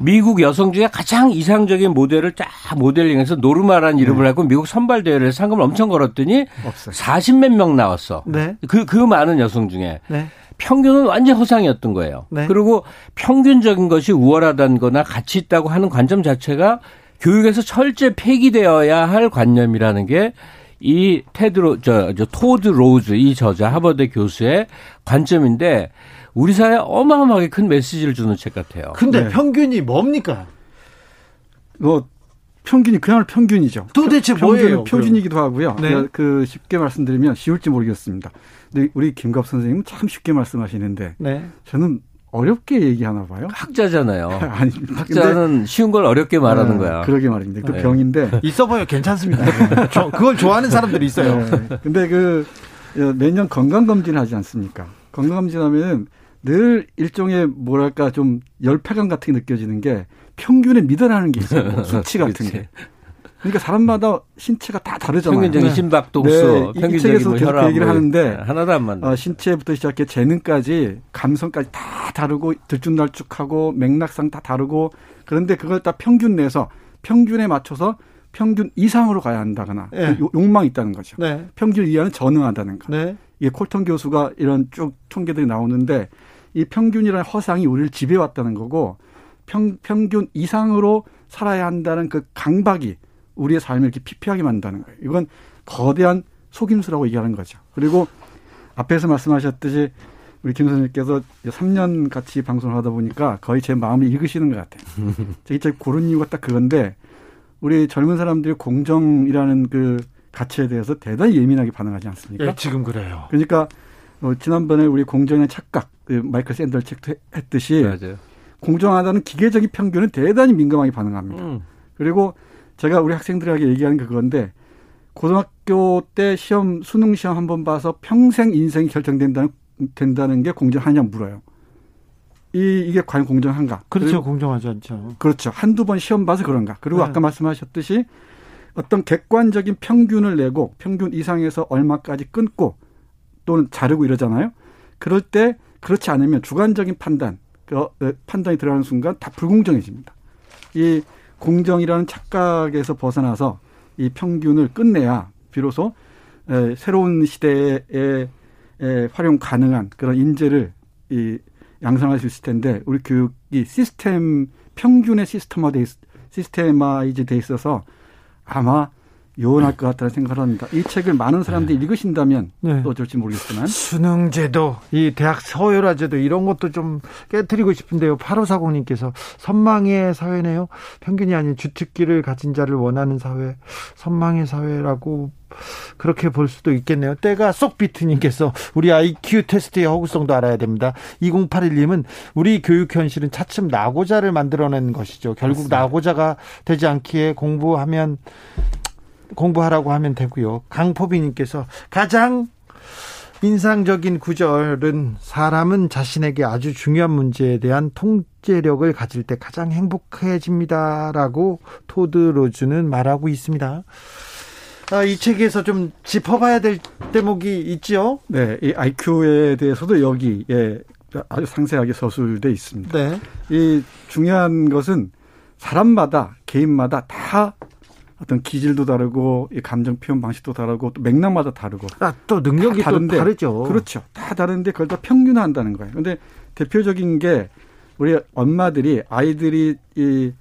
미국 여성 중에 가장 이상적인 모델을 쫙 모델링해서 노르마라는 이름을 네. 하고 미국 선발 대회를 상금을 엄청 걸었더니 없어요. 40몇 명 나왔어. 네. 그, 그 많은 여성 중에. 네. 평균은 완전 허상이었던 거예요. 네. 그리고 평균적인 것이 우월하다는 거나 가치 있다고 하는 관점 자체가 교육에서 철저히 폐기되어야 할 관념이라는 게 이 테드로 저, 저 토드 로즈 이 저자 하버드 교수의 관점인데 우리 사회에 어마어마하게 큰 메시지를 주는 책 같아요. 근데 네. 평균이 뭡니까? 뭐 평균이 그야말로 평균이죠. 도대체 뭐예요? 표준이기도 하고요. 네. 그 쉽게 말씀드리면 쉬울지 모르겠습니다. 근데 우리 김갑 선생님은 참 쉽게 말씀하시는데 네. 저는 어렵게 얘기하나 봐요. 학자잖아요. 아니, 학자는 쉬운 걸 어렵게 말하는 네, 거야. 그러게 말입니다. 그 네. 병인데 있어 보여 괜찮습니다. 저, 그걸 좋아하는 사람들이 있어요. 네. 근데 그 매년 건강 검진 하지 않습니까? 건강 검진하면 늘 일종의 뭐랄까 좀 열패감 같은 게 느껴지는 게 평균에 미달하는 게 있어요. 수치 같은 게. 그러니까 사람마다 신체가 다 다르잖아요. 평균적인 네. 심박동수, 네. 평균적인 이 책에서 계속 그 얘기를 하는데 하나도 안 맞는. 어, 신체부터 시작해 재능까지 감성까지 다 다르고 들쭉날쭉하고 맥락상 다 다르고 그런데 그걸 다 평균 내서 평균에 맞춰서 평균 이상으로 가야 한다거나 네. 그 욕망이 있다는 거죠. 네. 평균 이하는 전능하다는 거. 네. 이게 콜턴 교수가 이런 쭉 통계들이 나오는데 이 평균이라는 허상이 우리를 지배해왔다는 거고 평, 평균 이상으로 살아야 한다는 그 강박이 우리의 삶을 이렇게 피폐하게 만든다는 거예요. 이건 거대한 속임수라고 얘기하는 거죠. 그리고 앞에서 말씀하셨듯이 우리 김 선생님께서 3년 같이 방송을 하다 보니까 거의 제 마음을 읽으시는 것 같아요. 제가 고른 이유가 딱 그건데 우리 젊은 사람들이 공정이라는 그 가치에 대해서 대단히 예민하게 반응하지 않습니까? 예, 지금 그래요. 그러니까 어, 지난번에 우리 공정의 착각 그 마이클 샌들 책도 했듯이 맞아요. 공정하다는 기계적인 평균은 대단히 민감하게 반응합니다. 음. 그리고 제가 우리 학생들에게 얘기하는 게 그건데 고등학교 때 시험 수능 시험 한 번 봐서 평생 인생이 결정된다는 된다는 게 공정하냐 물어요. 이 이게 과연 공정한가? 그렇죠, 공정하지 않죠. 그렇죠. 한두 번 시험 봐서 그런가? 그리고 네. 아까 말씀하셨듯이 어떤 객관적인 평균을 내고 평균 이상에서 얼마까지 끊고 또는 자르고 이러잖아요. 그럴 때 그렇지 않으면 주관적인 판단, 그 어, 판단이 들어가는 순간 다 불공정해집니다. 이 공정이라는 착각에서 벗어나서 이 평균을 끝내야 비로소 새로운 시대에 활용 가능한 그런 인재를 이 양성할 수 있을 텐데 우리 교육이 시스템 평균의 시스템화 돼 시스템화이즈 돼 있어서 아마 요원할 것 같다는 생각을 합니다. 이 책을 많은 사람들이 네. 읽으신다면 네. 또 어쩔지 모르겠지만 수능제도, 이 대학 서열화제도 이런 것도 좀 깨뜨리고 싶은데요. 8540님께서 선망의 사회네요. 평균이 아닌 주특기를 가진 자를 원하는 사회, 선망의 사회라고 그렇게 볼 수도 있겠네요. 때가 쏙 비트님께서 우리 IQ 테스트의 허구성도 알아야 됩니다. 2081님은 우리 교육 현실은 차츰 나고자를 만들어낸 것이죠. 결국 맞습니다. 나고자가 되지 않기에 공부하면 공부하라고 하면 되고요. 강포비님께서 가장 인상적인 구절은 사람은 자신에게 아주 중요한 문제에 대한 통제력을 가질 때 가장 행복해집니다라고 토드 로즈는 말하고 있습니다. 아, 이 책에서 좀 짚어봐야 될 대목이 있죠. 네, 이 IQ에 대해서도 여기에 아주 상세하게 서술돼 있습니다. 네. 이 중요한 것은 사람마다 개인마다 다 어떤 기질도 다르고 감정 표현 방식도 다르고 또 맥락마다 다르고 아, 또 능력이 다른데, 또 다르죠. 그렇죠. 다 다른데 그걸 다 평균화한다는 거예요. 근데 대표적인 게 우리 엄마들이 아이들이 이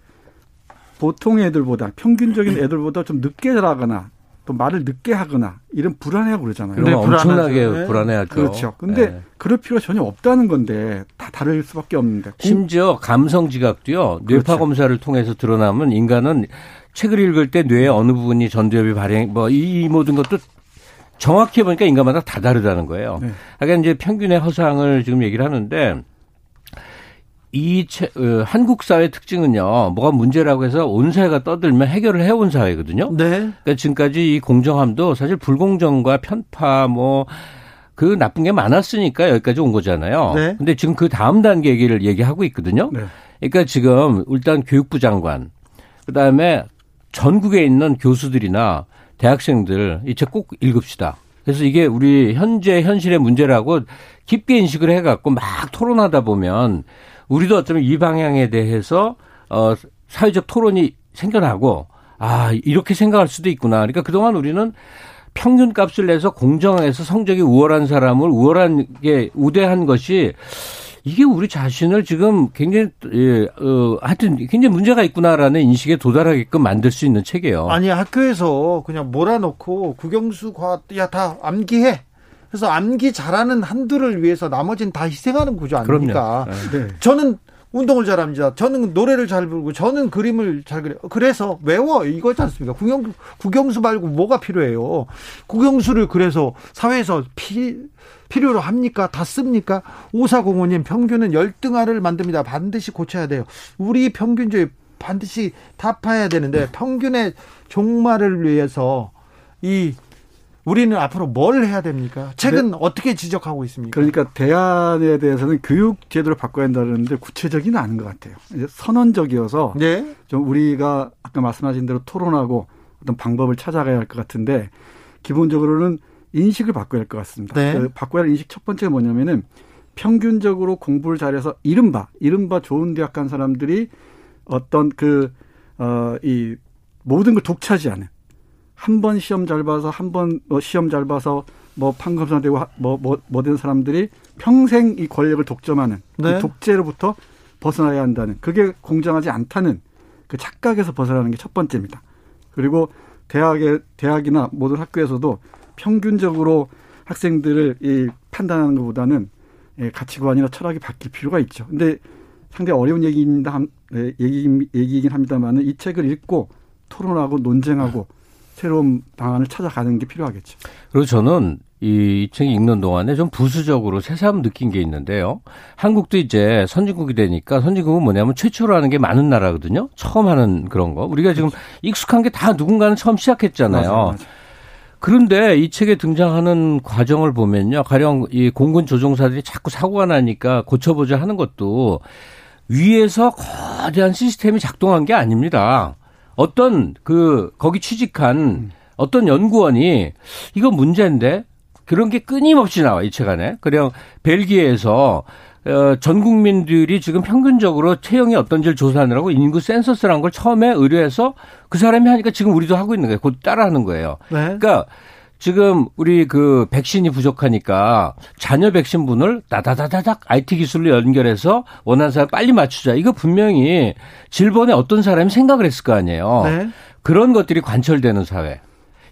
보통 애들보다 평균적인 애들보다 좀 늦게 자라거나 또 말을 늦게 하거나 이런 불안해하고 그러잖아요. 네, 엄청나게 네. 불안해하죠. 그렇죠. 근데 네. 그럴 필요가 전혀 없다는 건데 다 다를 수밖에 없는데. 심지어 감성 지각도요. 뇌파 그렇죠. 검사를 통해서 드러나면 인간은 책을 읽을 때 뇌의 어느 부분이 전두엽이 발행 뭐 이 모든 것도 정확히 보니까 인간마다 다 다르다는 거예요. 네. 그러니까 이제 평균의 허상을 지금 얘기를 하는데 이 채, 어, 한국 사회 특징은요, 뭐가 문제라고 해서 온 사회가 떠들면 해결을 해온 사회거든요. 네. 그러니까 지금까지 이 공정함도 사실 불공정과 편파 뭐, 그 나쁜 게 많았으니까 여기까지 온 거잖아요. 네. 근데 지금 그 다음 단계 얘기를 얘기하고 있거든요. 네. 그러니까 지금 일단 교육부 장관, 그 다음에 전국에 있는 교수들이나 대학생들 이 책 꼭 읽읍시다. 그래서 이게 우리 현재 현실의 문제라고 깊게 인식을 해갖고 막 토론하다 보면 우리도 어쩌면 이 방향에 대해서 어 사회적 토론이 생겨나고 아 이렇게 생각할 수도 있구나. 그러니까 그동안 우리는 평균 값을 내서 공정해서 성적이 우월한 사람을 우월한 게 우대한 것이 이게 우리 자신을 지금 굉장히 예, 어, 하여튼 굉장히 문제가 있구나라는 인식에 도달하게끔 만들 수 있는 책이에요. 아니 학교에서 그냥 몰아놓고 국영수 과학 야다 암기해. 그래서 암기 잘하는 한두를 위해서 나머지는 다 희생하는 구조 아닙니까? 네. 저는 운동을 잘합니다. 저는 노래를 잘 부르고 저는 그림을 잘 그려. 그래서 외워 이거지 않습니까? 국영 국영수 말고 뭐가 필요해요? 국영수를 그래서 사회에서 피 필요로 합니까? 다 씁니까? 오사공원님 평균은 열등화를 만듭니다. 반드시 고쳐야 돼요. 우리 평균주의 반드시 타파해야 되는데 평균의 종말을 위해서 이 우리는 앞으로 뭘 해야 됩니까? 책은 네. 어떻게 지적하고 있습니까? 그러니까 대안에 대해서는 교육 제도를 바꿔야 한다는데 구체적이는 않은 것 같아요. 이제 선언적이어서 네. 좀 우리가 아까 말씀하신 대로 토론하고 어떤 방법을 찾아가야 할 것 같은데 기본적으로는 인식을 바꿔야 할 것 같습니다. 네. 그 바꿔야 할 인식 첫 번째가 뭐냐면은 평균적으로 공부를 잘해서 이른바 이른바 좋은 대학 간 사람들이 어떤 그 어 이 모든 걸 독차지하는 한 번 시험 잘 봐서 한번 뭐 시험 잘 봐서 뭐 판검사 되고 뭐뭐 뭐된 사람들이 평생 이 권력을 독점하는 네. 독재로부터 벗어나야 한다는 그게 공정하지 않다는 그 착각에서 벗어나는 게 첫 번째입니다. 그리고 대학에 대학이나 모든 학교에서도 평균적으로 학생들을 이 판단하는 것보다는 예, 가치관이나 철학이 바뀔 필요가 있죠. 근데 상당히 어려운 얘기입니다. 예, 얘기, 얘기이긴 합니다만은 이 책을 읽고 토론하고 논쟁하고 새로운 방안을 찾아가는 게 필요하겠죠. 그리고 저는 이, 이책 읽는 동안에 좀 부수적으로 새삼 느낀 게 있는데요. 한국도 이제 선진국이 되니까 선진국은 뭐냐면 최초로 하는 게 많은 나라거든요. 처음 하는 그런 거. 우리가 지금 그렇죠. 익숙한 게 다 누군가는 처음 시작했잖아요. 맞아요, 맞아요. 그런데 이 책에 등장하는 과정을 보면요. 가령 이 공군 조종사들이 자꾸 사고가 나니까 고쳐보자 하는 것도 위에서 거대한 시스템이 작동한 게 아닙니다. 어떤 그 거기 취직한 어떤 연구원이 이거 문제인데 그런 게 끊임없이 나와 이 책 안에. 그냥 벨기에에서 어, 전 국민들이 지금 평균적으로 체형이 어떤지를 조사하느라고 인구 센서스라는 걸 처음에 의뢰해서 그 사람이 하니까 지금 우리도 하고 있는 거예요. 곧 따라하는 거예요. 네. 그러니까 지금 우리 그 백신이 부족하니까 자녀 백신분을 다다다다닥 IT 기술로 연결해서 원하는 사람 빨리 맞추자. 이거 분명히 질본에 어떤 사람이 생각을 했을 거 아니에요. 네. 그런 것들이 관철되는 사회.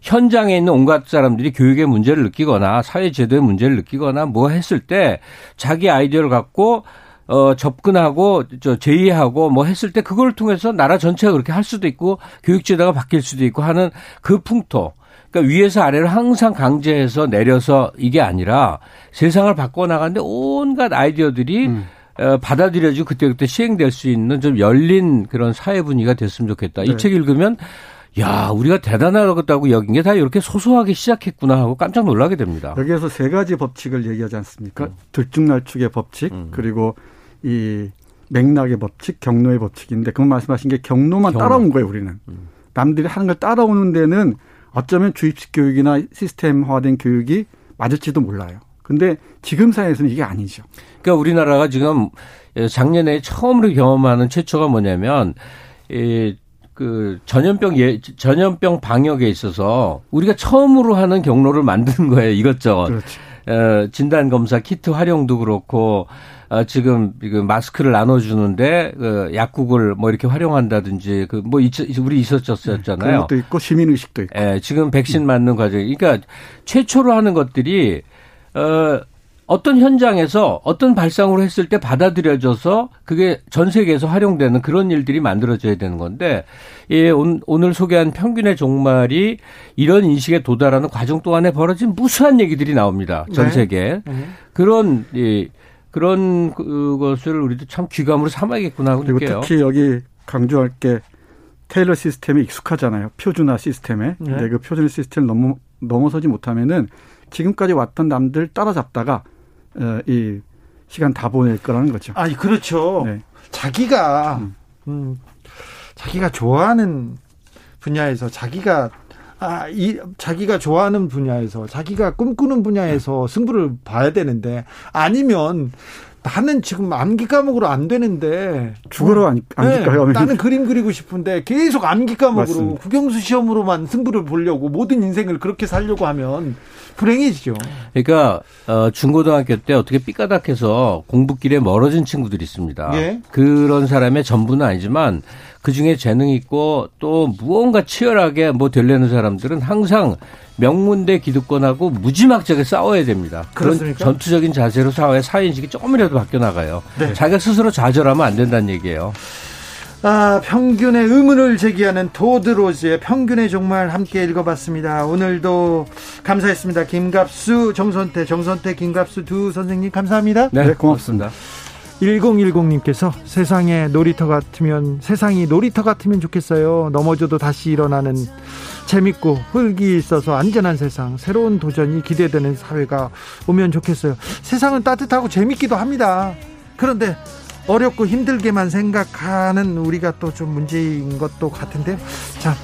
현장에 있는 온갖 사람들이 교육의 문제를 느끼거나 사회 제도의 문제를 느끼거나 뭐 했을 때 자기 아이디어를 갖고 어 접근하고 저 제의하고 뭐 했을 때 그걸 통해서 나라 전체가 그렇게 할 수도 있고 교육 제도가 바뀔 수도 있고 하는 그 풍토. 그러니까 위에서 아래로 항상 강제해서 내려서 이게 아니라 세상을 바꿔 나가는데 온갖 아이디어들이 음. 어, 받아들여지고 그때그때 시행될 수 있는 좀 열린 그런 사회 분위기가 됐으면 좋겠다. 네. 이책 읽으면 야, 우리가 대단하다고 여긴 게 다 이렇게 소소하게 시작했구나 하고 깜짝 놀라게 됩니다. 여기에서 세 가지 법칙을 얘기하지 않습니까? 음. 들쭉날쭉의 법칙, 음. 그리고 이 맥락의 법칙, 경로의 법칙인데 그 말씀하신 게 경로만 경로. 따라온 거예요, 우리는. 음. 남들이 하는 걸 따라오는 데는 어쩌면 주입식 교육이나 시스템화된 교육이 맞을지도 몰라요. 근데 지금 사회에서는 이게 아니죠. 그러니까 우리나라가 지금 작년에 처음으로 경험하는 최초가 뭐냐면 이 그 전염병 예 전염병 방역에 있어서 우리가 처음으로 하는 경로를 만드는 거예요 이것저것. 그렇죠. 어, 진단 검사 키트 활용도 그렇고 어, 지금 그 마스크를 나눠주는데 그 약국을 뭐 이렇게 활용한다든지 그 뭐 우리 있었었잖아요. 그런 것도 있고 시민 의식도 있고. 예, 지금 백신 맞는 과정. 그러니까 최초로 하는 것들이 어. 어떤 현장에서 어떤 발상으로 했을 때 받아들여져서 그게 전 세계에서 활용되는 그런 일들이 만들어져야 되는 건데 예, 오늘 소개한 평균의 종말이 이런 인식에 도달하는 과정 동안에 벌어진 무수한 얘기들이 나옵니다. 전 네. 세계. 네. 그런 예, 그런 그것을 우리도 참 귀감으로 삼아야겠구나 하고 그리고 느껴요. 특히 여기 강조할 게 테일러 시스템이 익숙하잖아요. 표준화 시스템에. 네. 근데 그 표준 시스템을 넘어, 넘어서지 못하면은 지금까지 왔던 남들 따라잡다가 어, 이 시간 다 보낼 거라는 거죠. 아, 그렇죠. 네. 자기가 음. 음, 자기가 좋아하는 분야에서 자기가 아, 이, 자기가 좋아하는 분야에서, 자기가 꿈꾸는 분야에서 승부를 봐야 되는데, 아니면, 나는 지금 암기 과목으로 안 되는데 죽어라 암기 네, 과목 나는 그림 그리고 싶은데 계속 암기 과목으로. 국영수 시험으로만 승부를 보려고 모든 인생을 그렇게 살려고 하면 불행해지죠. 그러니까 어, 중고등학교 때 어떻게 삐까닥해서 공부길에 멀어진 친구들이 있습니다. 예? 그런 사람의 전부는 아니지만 그 중에 재능 있고 또 무언가 치열하게 뭐 되려는 사람들은 항상 명문대 기득권하고 무지막지하게 싸워야 됩니다. 그렇습니까? 그런 전투적인 자세로 사회 사회인식이 조금이라도 바뀌어 나가요. 네. 자기가 스스로 좌절하면 안 된다는 얘기예요. 아, 평균의 의문을 제기하는 도드로즈의 평균의 종말 함께 읽어봤습니다. 오늘도 감사했습니다. 김갑수, 정선태, 정선태, 김갑수 두 선생님 감사합니다. 네, 고맙습니다. 1010님께서 세상에 놀이터 같으면 세상이 놀이터 같으면 좋겠어요. 넘어져도 다시 일어나는 재밌고 흙이 있어서 안전한 세상, 새로운 도전이 기대되는 사회가 오면 좋겠어요. 세상은 따뜻하고 재밌기도 합니다. 그런데 어렵고 힘들게만 생각하는 우리가 또 좀 문제인 것도 같은데요. 자,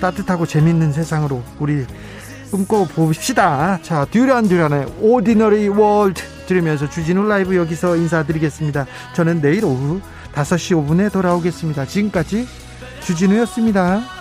따뜻하고 재밌는 세상으로 우리 꿈꿔 봅시다. 자, Duran Duran의 Ordinary World 들으면서 주진우 라이브 여기서 인사드리겠습니다. 저는 내일 오후 5시 5분에 돌아오겠습니다. 지금까지 주진우였습니다.